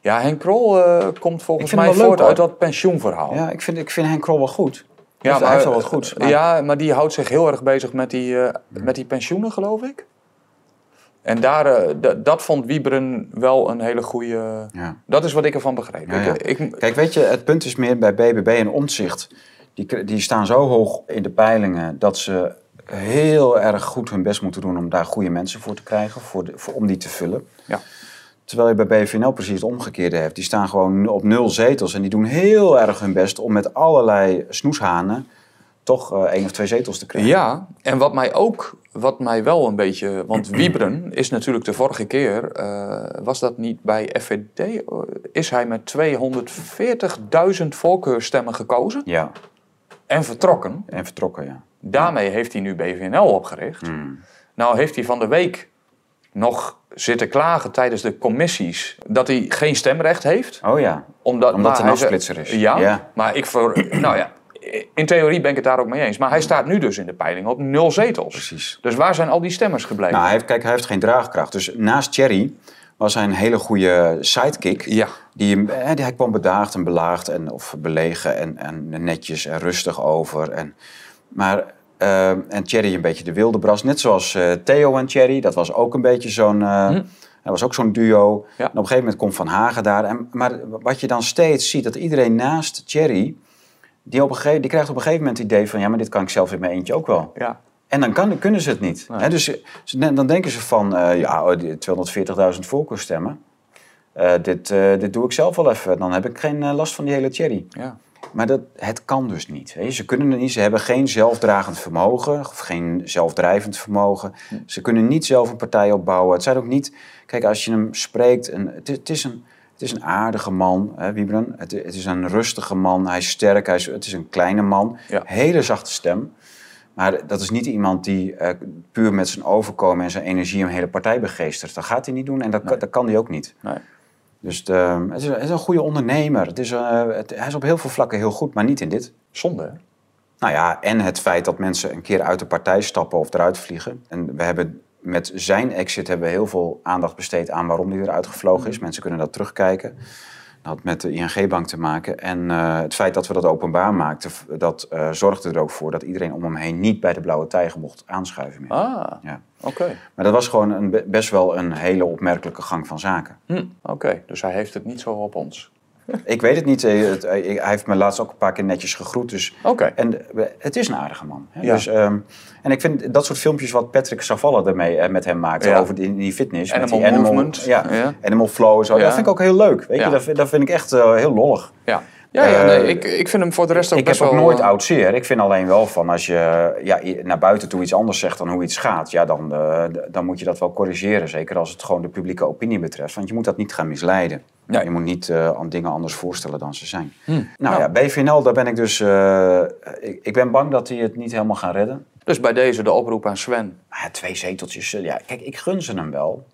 Ja, Henk Krol eh, komt volgens mij voort uit dat pensioenverhaal. Ja, ik vind, ik vind Henk Krol wel goed. Ja, hij heeft wel wat goeds. maar- Ja, maar die houdt zich heel erg bezig met die, eh, met die pensioenen, geloof ik. En daar, eh, dat vond Wieberen wel een hele goede... Ja. Dat is wat ik ervan begreep. Ja, ja. Ik, ik, Kijk, weet je, het punt is meer bij BBB en Omtzigt. Die, die staan zo hoog in de peilingen dat ze heel erg goed hun best moeten doen om daar goede mensen voor te krijgen, voor de, voor, om die te vullen. ja. Terwijl je bij BVNL precies het omgekeerde hebt. Die staan gewoon op nul zetels en die doen heel erg hun best om met allerlei snoeshanen toch eh, één of twee zetels te krijgen. ja, en wat mij ook, wat mij wel een beetje... Want Wieberen is natuurlijk de vorige keer, eh, was dat niet bij FVD? Is hij met 240.000 voorkeurstemmen gekozen Ja, en vertrokken. en vertrokken, ja. Daarmee heeft hij nu BVNL opgericht. Hmm. Nou heeft hij van de week nog zitten klagen tijdens de commissies dat hij geen stemrecht heeft. Oh ja, Omdat, hij een afsplitser is. Ja, Ja. maar ik voor, nou ja, in theorie ben ik het daar ook mee eens. Maar hij staat nu dus in de peiling op nul zetels. precies. Dus waar zijn al die stemmers gebleven? Nou, hij heeft, kijk, hij heeft geen draagkracht. Dus naast Thierry was hij een hele goede sidekick. Ja. Die, hè, die, hij kwam bedaagd en belaagd en, of belegen en, en netjes en rustig over. En, maar, eh, en Thierry een beetje de wilde bras. Net zoals eh, Theo en Thierry. Dat was ook een beetje zo'n... eh, Dat was ook zo'n duo. Ja. En op een gegeven moment komt Van Hagen daar. En, maar wat je dan steeds ziet, dat iedereen naast Thierry... Die, op een gegeven, die krijgt op een gegeven moment het idee van... ja, maar dit kan ik zelf in mijn eentje ook wel. Ja. En dan kan, kunnen ze het niet. Nee. Dus dan denken ze van, eh, ja, oh, die 240.000 voorkeurstemmen. Dit, dit doe ik zelf wel even. Dan heb ik geen last van die hele cherry. Ja. Maar dat, het kan dus niet. Weet je. Ze kunnen niet. Ze hebben geen zelfdragend vermogen. Of geen zelfdrijvend vermogen. Ze kunnen niet zelf een partij opbouwen. Het zijn ook niet... Kijk, als je hem spreekt... Een, het, is- het is een, Het is een aardige man, hè, Wiebren. Het, het is een rustige man. Hij is sterk. Hij is, het is een kleine man. Ja. Hele zachte stem. Maar dat is niet iemand die eh, puur met zijn overkomen en zijn energie een hele partij begeestert. Dat gaat hij niet doen en dat, kan- dat kan hij ook niet. Nee. Dus de, het, is, het is een goede ondernemer. Het is, eh, het- hij is op heel veel vlakken heel goed, maar niet in dit. Zonde, hè? Nou ja, en het feit dat mensen een keer uit de partij stappen of eruit vliegen. En we hebben met zijn exit hebben we heel veel aandacht besteed aan waarom hij eruit gevlogen is. Mensen kunnen dat terugkijken. Dat had met de ING-bank te maken. En eh, het feit dat we dat openbaar maakten, dat eh, zorgde er ook voor dat iedereen om hem heen niet bij de blauwe tijger mocht aanschuiven meer. Ah, Ja. oké. Maar dat was gewoon een, be- best wel een hele opmerkelijke gang van zaken. Hm, oké, dus hij heeft het niet zo op ons. Ik weet het niet. eh, eh, Hij heeft me laatst ook een paar keer netjes gegroet. Dus. En eh, het is een aardige man. Hè? Ja. Dus, ehm, en ik vind dat soort filmpjes wat Patrick Savalle ermee eh, met hem maakte Ja. over die, die fitness. met Animal die movement. Ja, Ja. animal flow en zo. Dat vind ik ook heel leuk. Weet je? Dat, vind- dat vind ik echt heel lollig. Ja, ja, ja nee, Eh, ik, ik vind hem voor de rest ook ik heb best ook wel... nooit eh, oud zeer. Ik vind alleen wel van als je ja, naar buiten toe iets anders zegt dan hoe iets gaat, ja, dan, eh, dan moet je dat wel corrigeren. Zeker als het gewoon de publieke opinie betreft. Want je moet dat niet gaan misleiden. Nee. Je moet niet aan dingen anders voorstellen dan ze zijn. Hm. Nou Nou. ja, BVNL, daar ben ik dus. ik, ik ben bang dat die het niet helemaal gaan redden. Dus bij deze de oproep aan Sven. Ja, twee zeteltjes. Ja, kijk, ik gun ze hem wel.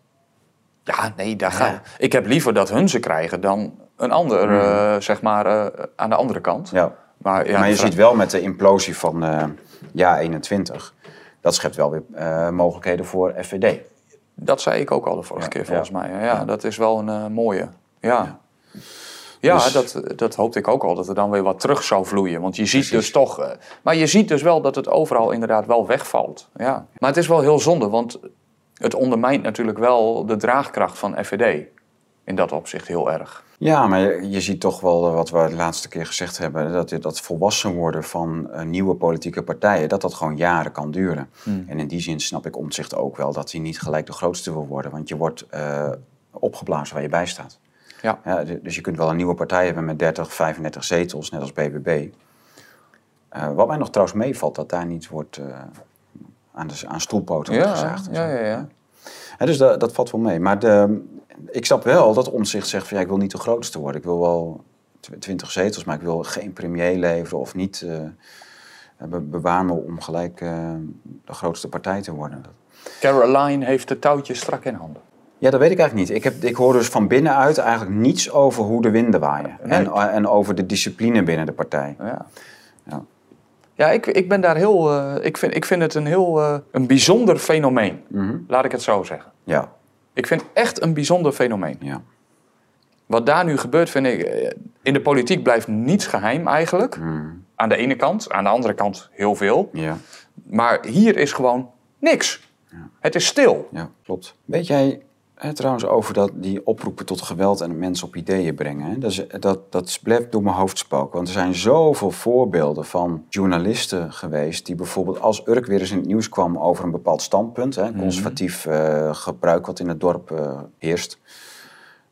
Ja, nee, daar ga ik. heb liever dat hun ze krijgen dan een ander, eh, zeg maar, eh, aan de andere kant. Ja. Maar, ja, maar je vraag- ziet wel met de implosie van eh ja 21. Dat schept wel weer eh, mogelijkheden voor FVD. Dat zei ik ook al de vorige Ja, keer, volgens mij. Ja, dat is wel een mooie. Ja. Ja, Dus- dat, dat hoopte ik ook al, dat er dan weer wat terug zou vloeien. Want je ziet dus toch... maar je ziet dus wel dat het overal inderdaad wel wegvalt. Ja. Maar het is wel heel zonde, want het ondermijnt natuurlijk wel de draagkracht van FVD. In dat opzicht heel erg. Ja, maar je, je ziet toch wel eh, wat we de laatste keer gezegd hebben: dat dat volwassen worden van eh, nieuwe politieke partijen, dat dat gewoon jaren kan duren. En in die zin snap ik omzicht ook wel dat hij niet gelijk de grootste wil worden, want je wordt eh, opgeblazen waar je bij staat. Ja. dus je kunt wel een nieuwe partij hebben met 30, 35 zetels, net als BBB. Wat mij nog trouwens meevalt, dat daar niet wordt aan, de, aan stoelpoten Ja, gezaagd. ja, ja, ja. Ja, dus dat, dat valt wel mee. Maar de, ik snap wel dat Omtzigt zegt van ja, ik wil niet de grootste worden. Ik wil wel tw- 20 zetels, maar ik wil geen premier leveren of niet be- bewaar me om gelijk eh, de grootste partij te worden. Caroline heeft de touwtjes strak in handen. Ja, dat weet ik eigenlijk niet. Ik, heb, ik hoor dus van binnenuit eigenlijk niets over hoe de winden waaien. Nee. En, en over de discipline binnen de partij. Ja. Ja. Ja, ik, ik ben daar heel. eh, ik, vind, ik vind het een heel. eh, een bijzonder fenomeen. Mhm. Laat ik het zo zeggen. Ja, Ik vind het echt een bijzonder fenomeen. ja. Wat daar nu gebeurt, vind ik. eh, In de politiek blijft niets geheim eigenlijk. Mhm. Aan de ene kant, aan de andere kant heel veel. ja. Maar hier is gewoon niks. Het is stil. Ja, klopt. Weet jij trouwens over dat, die oproepen tot geweld en mensen op ideeën brengen? Hè? Dat, is, dat, dat blijft door mijn hoofd spoken. Want er zijn zoveel voorbeelden van journalisten geweest... die bijvoorbeeld als Urk weer eens in het nieuws kwam over een bepaald standpunt... Hè, conservatief eh, gebruik wat in het dorp eh, heerst...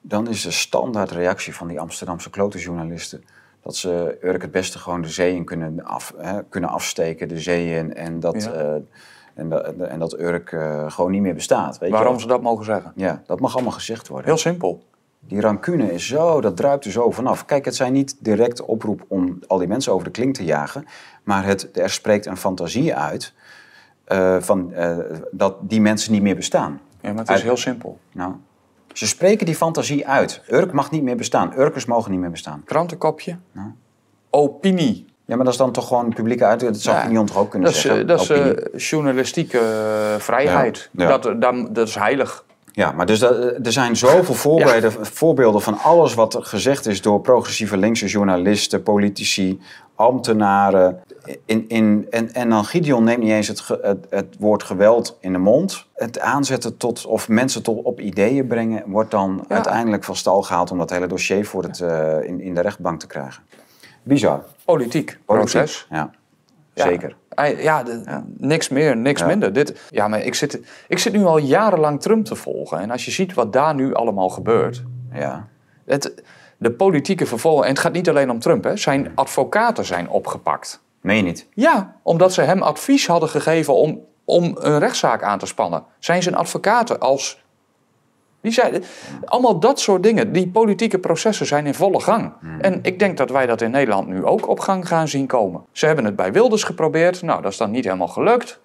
dan is de standaard reactie van die Amsterdamse klote journalisten... dat ze Urk het beste gewoon de zee in kunnen, af, hè, kunnen afsteken, de zee in... en dat... Ja. eh, en, dat, en dat Urk eh, gewoon niet meer bestaat. Weet Waarom ze dat mogen zeggen. Ja, dat mag allemaal gezegd worden. Heel simpel. Die rancune is zo, dat druipt er zo vanaf. Kijk, het zijn niet direct oproep om al die mensen over de klink te jagen. Maar het, er spreekt een fantasie uit eh, van, eh, dat die mensen niet meer bestaan. Ja, maar het is Uit- heel simpel. Nou, ze spreken die fantasie uit. Urk mag niet meer bestaan. Urkers mogen niet meer bestaan. Krantenkopje. Nou. Opinie. Ja, maar dat is dan toch gewoon publieke uit. Dat zou Ja. ik niet toch ook kunnen Dat zeggen. eh, dat is eh, journalistieke eh, vrijheid. Ja, ja. Dat, dat, dat is heilig. Ja, maar dus dat, er zijn zoveel voorbeelden, voorbeelden van alles wat er gezegd is door progressieve linkse journalisten, politici, ambtenaren. In, in, en, en dan Gideon neemt niet eens het, het, het woord geweld in de mond. Het aanzetten tot, of mensen tot op ideeën brengen, wordt dan Ja. uiteindelijk van stal gehaald om dat hele dossier voor het, eh, in, in de rechtbank te krijgen. Bizar. Politiek, Politiek. proces. Ja, Ja. zeker. Ja, de- niks meer, niks Ja. minder. Dit, ja, maar ik zit, ik zit nu al jarenlang Trump te volgen. En als je ziet wat daar nu allemaal gebeurt. Ja. Het, de politieke vervolging, en het gaat niet alleen om Trump, hè, zijn advocaten zijn opgepakt. Meen je niet? Ja, omdat ze hem advies hadden gegeven om, om een rechtszaak aan te spannen. Zijn zijn advocaten als Die zeiden, allemaal dat soort dingen. Die politieke processen zijn in volle gang. En ik denk dat wij dat in Nederland nu ook op gang gaan zien komen. Ze hebben het bij Wilders geprobeerd. Nou, dat is dan niet helemaal gelukt.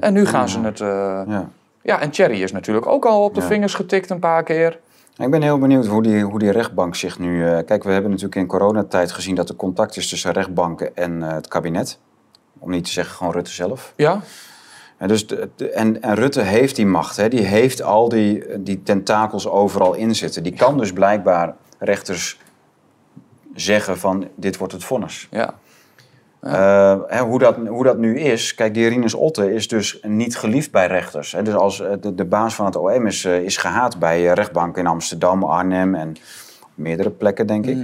En nu gaan ze het... eh, Ja. ja, en Thierry is natuurlijk ook al op de Ja. vingers getikt een paar keer. Ik ben heel benieuwd hoe die, hoe die rechtbank zich nu... eh, kijk, we hebben natuurlijk in coronatijd gezien dat er contact is tussen rechtbanken en eh, het kabinet. Om niet te zeggen gewoon Rutte zelf. Ja, En, dus de, de- en, en Rutte heeft die macht, hè? die heeft al die, die tentakels overal in zitten. Die kan dus blijkbaar rechters zeggen van dit wordt het vonnis. ja. Eh, hè, hoe, dat, hoe dat nu is, kijk, die Rinus Otte is dus niet geliefd bij rechters. Hè. Dus als eh, de, de baas van het OM is, eh, is gehaat bij rechtbanken in Amsterdam, Arnhem en meerdere plekken, denk ik.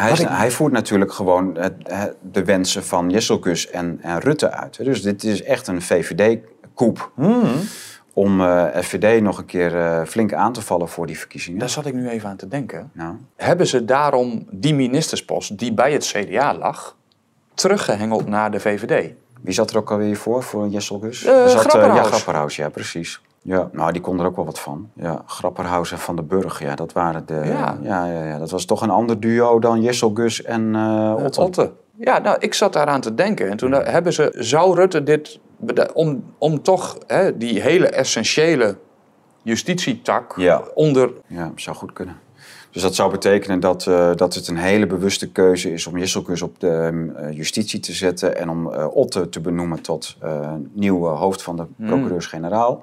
Hij, hij voert natuurlijk gewoon de wensen van Jesselkus en, en Rutte uit. Dus dit is echt een VVD-koep om eh FVD nog een keer eh, flink aan te vallen voor die verkiezingen. Daar zat ik nu even aan te denken. Nou, Hebben ze daarom die ministerspost die bij het CDA lag... teruggehengeld naar de VVD? wie zat er ook alweer voor, voor Jesselkus? Er zat, ja, Grapperhaus. Grapperhaus, ja, precies. Ja, nou, die kon er ook wel wat van. Ja, Grapperhaus en Van den Burg, ja, dat waren de... Ja. Ja, ja, ja, dat was toch een ander duo dan Jesselgus en eh Otte. Otte. Ja, nou, ik zat daaraan te denken. En toen eh, hebben ze, zou Rutte dit, om, om toch hè, die hele essentiële justitietak Ja. onder... Ja, zou goed kunnen. Dus dat zou betekenen dat, eh, dat het een hele bewuste keuze is om Jesselkus op de eh, justitie te zetten en om eh, Otte te benoemen tot eh nieuwe hoofd van de procureurs-generaal.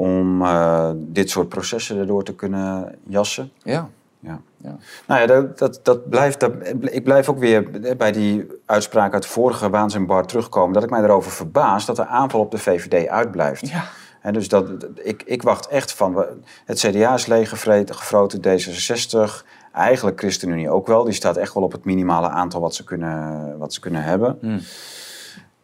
Om eh, dit soort processen erdoor te kunnen jassen. Ja, Ja. Ja. Nou ja, dat, dat, dat blijft, dat, ik blijf ook weer bij die uitspraak uit de vorige Waanzin terugkomen. Dat ik mij erover verbaas dat de aanval op de VVD uitblijft. ja. En dus dat, ik, ik wacht echt van. Het CDA is leeggevroten, gefroten, D66. Eigenlijk ChristenUnie ook wel. Die staat echt wel op het minimale aantal wat ze kunnen, wat ze kunnen hebben. Hmm.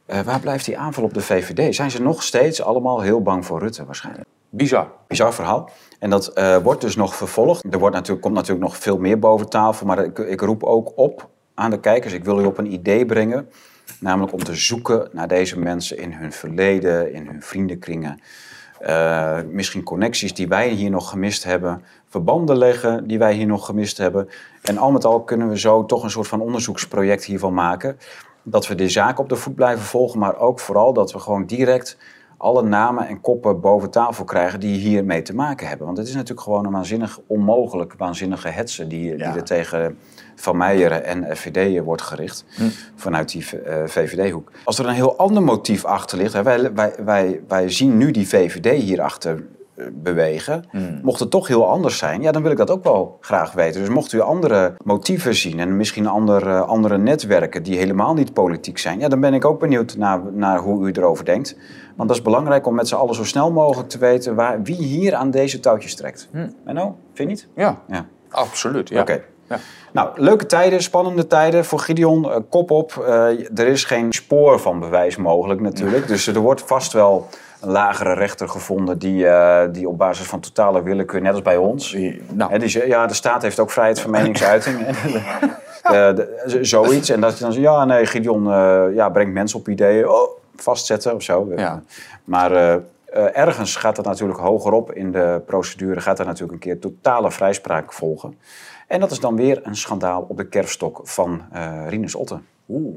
Eh, waar blijft die aanval op de VVD? Zijn ze nog steeds allemaal heel bang voor Rutte waarschijnlijk? Bizar. Bizar verhaal. En dat eh, wordt dus nog vervolgd. Er wordt natuurlijk, komt natuurlijk nog veel meer boven tafel. Maar ik, ik roep ook op aan de kijkers. Ik wil u op een idee brengen. Namelijk om te zoeken naar deze mensen in hun verleden, in hun vriendenkringen. Eh, misschien connecties die wij hier nog gemist hebben. Verbanden leggen die wij hier nog gemist hebben. En al met al kunnen we zo toch een soort van onderzoeksproject hiervan maken. Dat we de zaak op de voet blijven volgen. Maar ook vooral dat we gewoon direct alle namen en koppen boven tafel krijgen die hiermee te maken hebben. Want het is natuurlijk gewoon een waanzinnig onmogelijk, waanzinnige hetze die, Ja. die er tegen Van Meijeren en FVD wordt gericht vanuit die eh, VVD-hoek. Als er een heel ander motief achter ligt, hè, wij, wij, wij, wij zien nu die VVD hierachter eh, bewegen. Mocht het toch heel anders zijn, ja, dan wil ik dat ook wel graag weten. Dus mocht u andere motieven zien en misschien andere, andere netwerken die helemaal niet politiek zijn, ja, dan ben ik ook benieuwd naar, naar hoe u erover denkt. Want dat is belangrijk om met z'n allen zo snel mogelijk te weten waar, wie hier aan deze touwtjes trekt. Menno, vind je niet? Ja, Ja. absoluut. Ja. Oké. Ja. Nou, leuke tijden, spannende tijden voor Gideon. eh, kop op. Eh, er is geen spoor van bewijs mogelijk natuurlijk. Dus er wordt vast wel een lagere rechter gevonden die, eh, die op basis van totale willekeur, net als bij ons. Nou. Hè, die ja, de staat heeft ook vrijheid van meningsuiting. De- zoiets. En dat je dan zegt, ja, nee, Gideon eh, ja, brengt mensen op ideeën. Oh, vastzetten of zo. Ja. Maar eh, ergens gaat dat natuurlijk hogerop in de procedure, gaat er natuurlijk een keer totale vrijspraak volgen. En dat is dan weer een schandaal op de kerfstok van Rinus Otte. Oeh.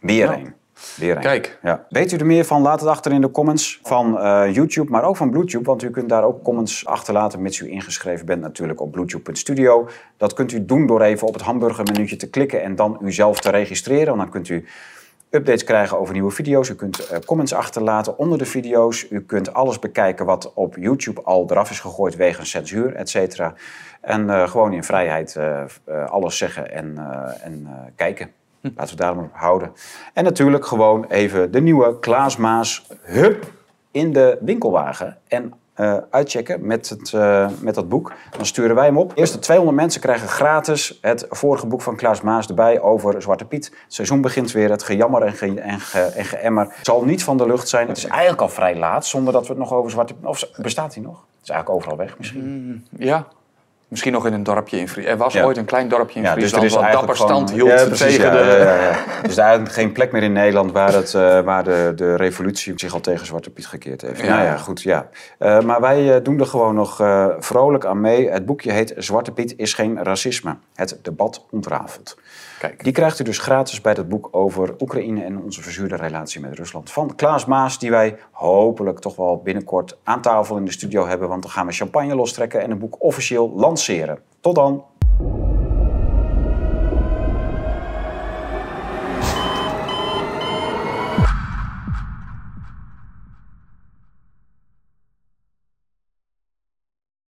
Weer Nou. Kijk. Ja. Weet u er meer van? Laat het achter in de comments van eh, YouTube, maar ook van Bluetooth. Want u kunt daar ook comments achterlaten, mits u ingeschreven bent natuurlijk op bluetooth.studio. Dat kunt u doen door even op het hamburgermenuutje te klikken en dan uzelf te registreren. Want dan kunt u updates krijgen over nieuwe video's. U kunt eh, comments achterlaten onder de video's. U kunt alles bekijken wat op YouTube al eraf is gegooid wegens censuur, et cetera. En eh, gewoon in vrijheid alles zeggen en, en kijken. Laten we daar maar op houden. En natuurlijk gewoon even de nieuwe Klaas Maas Hup in de winkelwagen. En eh, uitchecken met, het, eh, met dat boek. Dan sturen wij hem op. De eerste 200 mensen krijgen gratis het vorige boek van Klaas Maas erbij over Zwarte Piet. Het seizoen begint weer. Het gejammer en, ge, en, ge, en geëmmer zal niet van de lucht zijn. Het is eigenlijk al vrij laat, zonder dat we het nog over Zwarte Piet... Of bestaat hij nog? Het is eigenlijk overal weg misschien. Ja. Misschien nog in een dorpje in Friesland. Er was Ja. ooit een klein dorpje in Ja, dus Friesland er is wat dapper gewoon- stand hield Ja, precies, tegen de... ja, ja, ja. Dus er is eigenlijk geen plek meer in Nederland waar, het, eh, waar de, de revolutie zich al tegen Zwarte Piet gekeerd heeft. Ja. Nou ja, goed, ja. Eh, maar wij eh, doen er gewoon nog vrolijk aan mee. Het boekje heet Zwarte Piet is geen racisme. Het debat ontrafelt. Kijk, Die krijgt u dus gratis bij het boek over Oekraïne en onze verzuurde relatie met Rusland. Van Klaas Maas, die wij hopelijk toch wel binnenkort aan tafel in de studio hebben. Want dan gaan we champagne lostrekken en het boek officieel lanceren. Tot dan!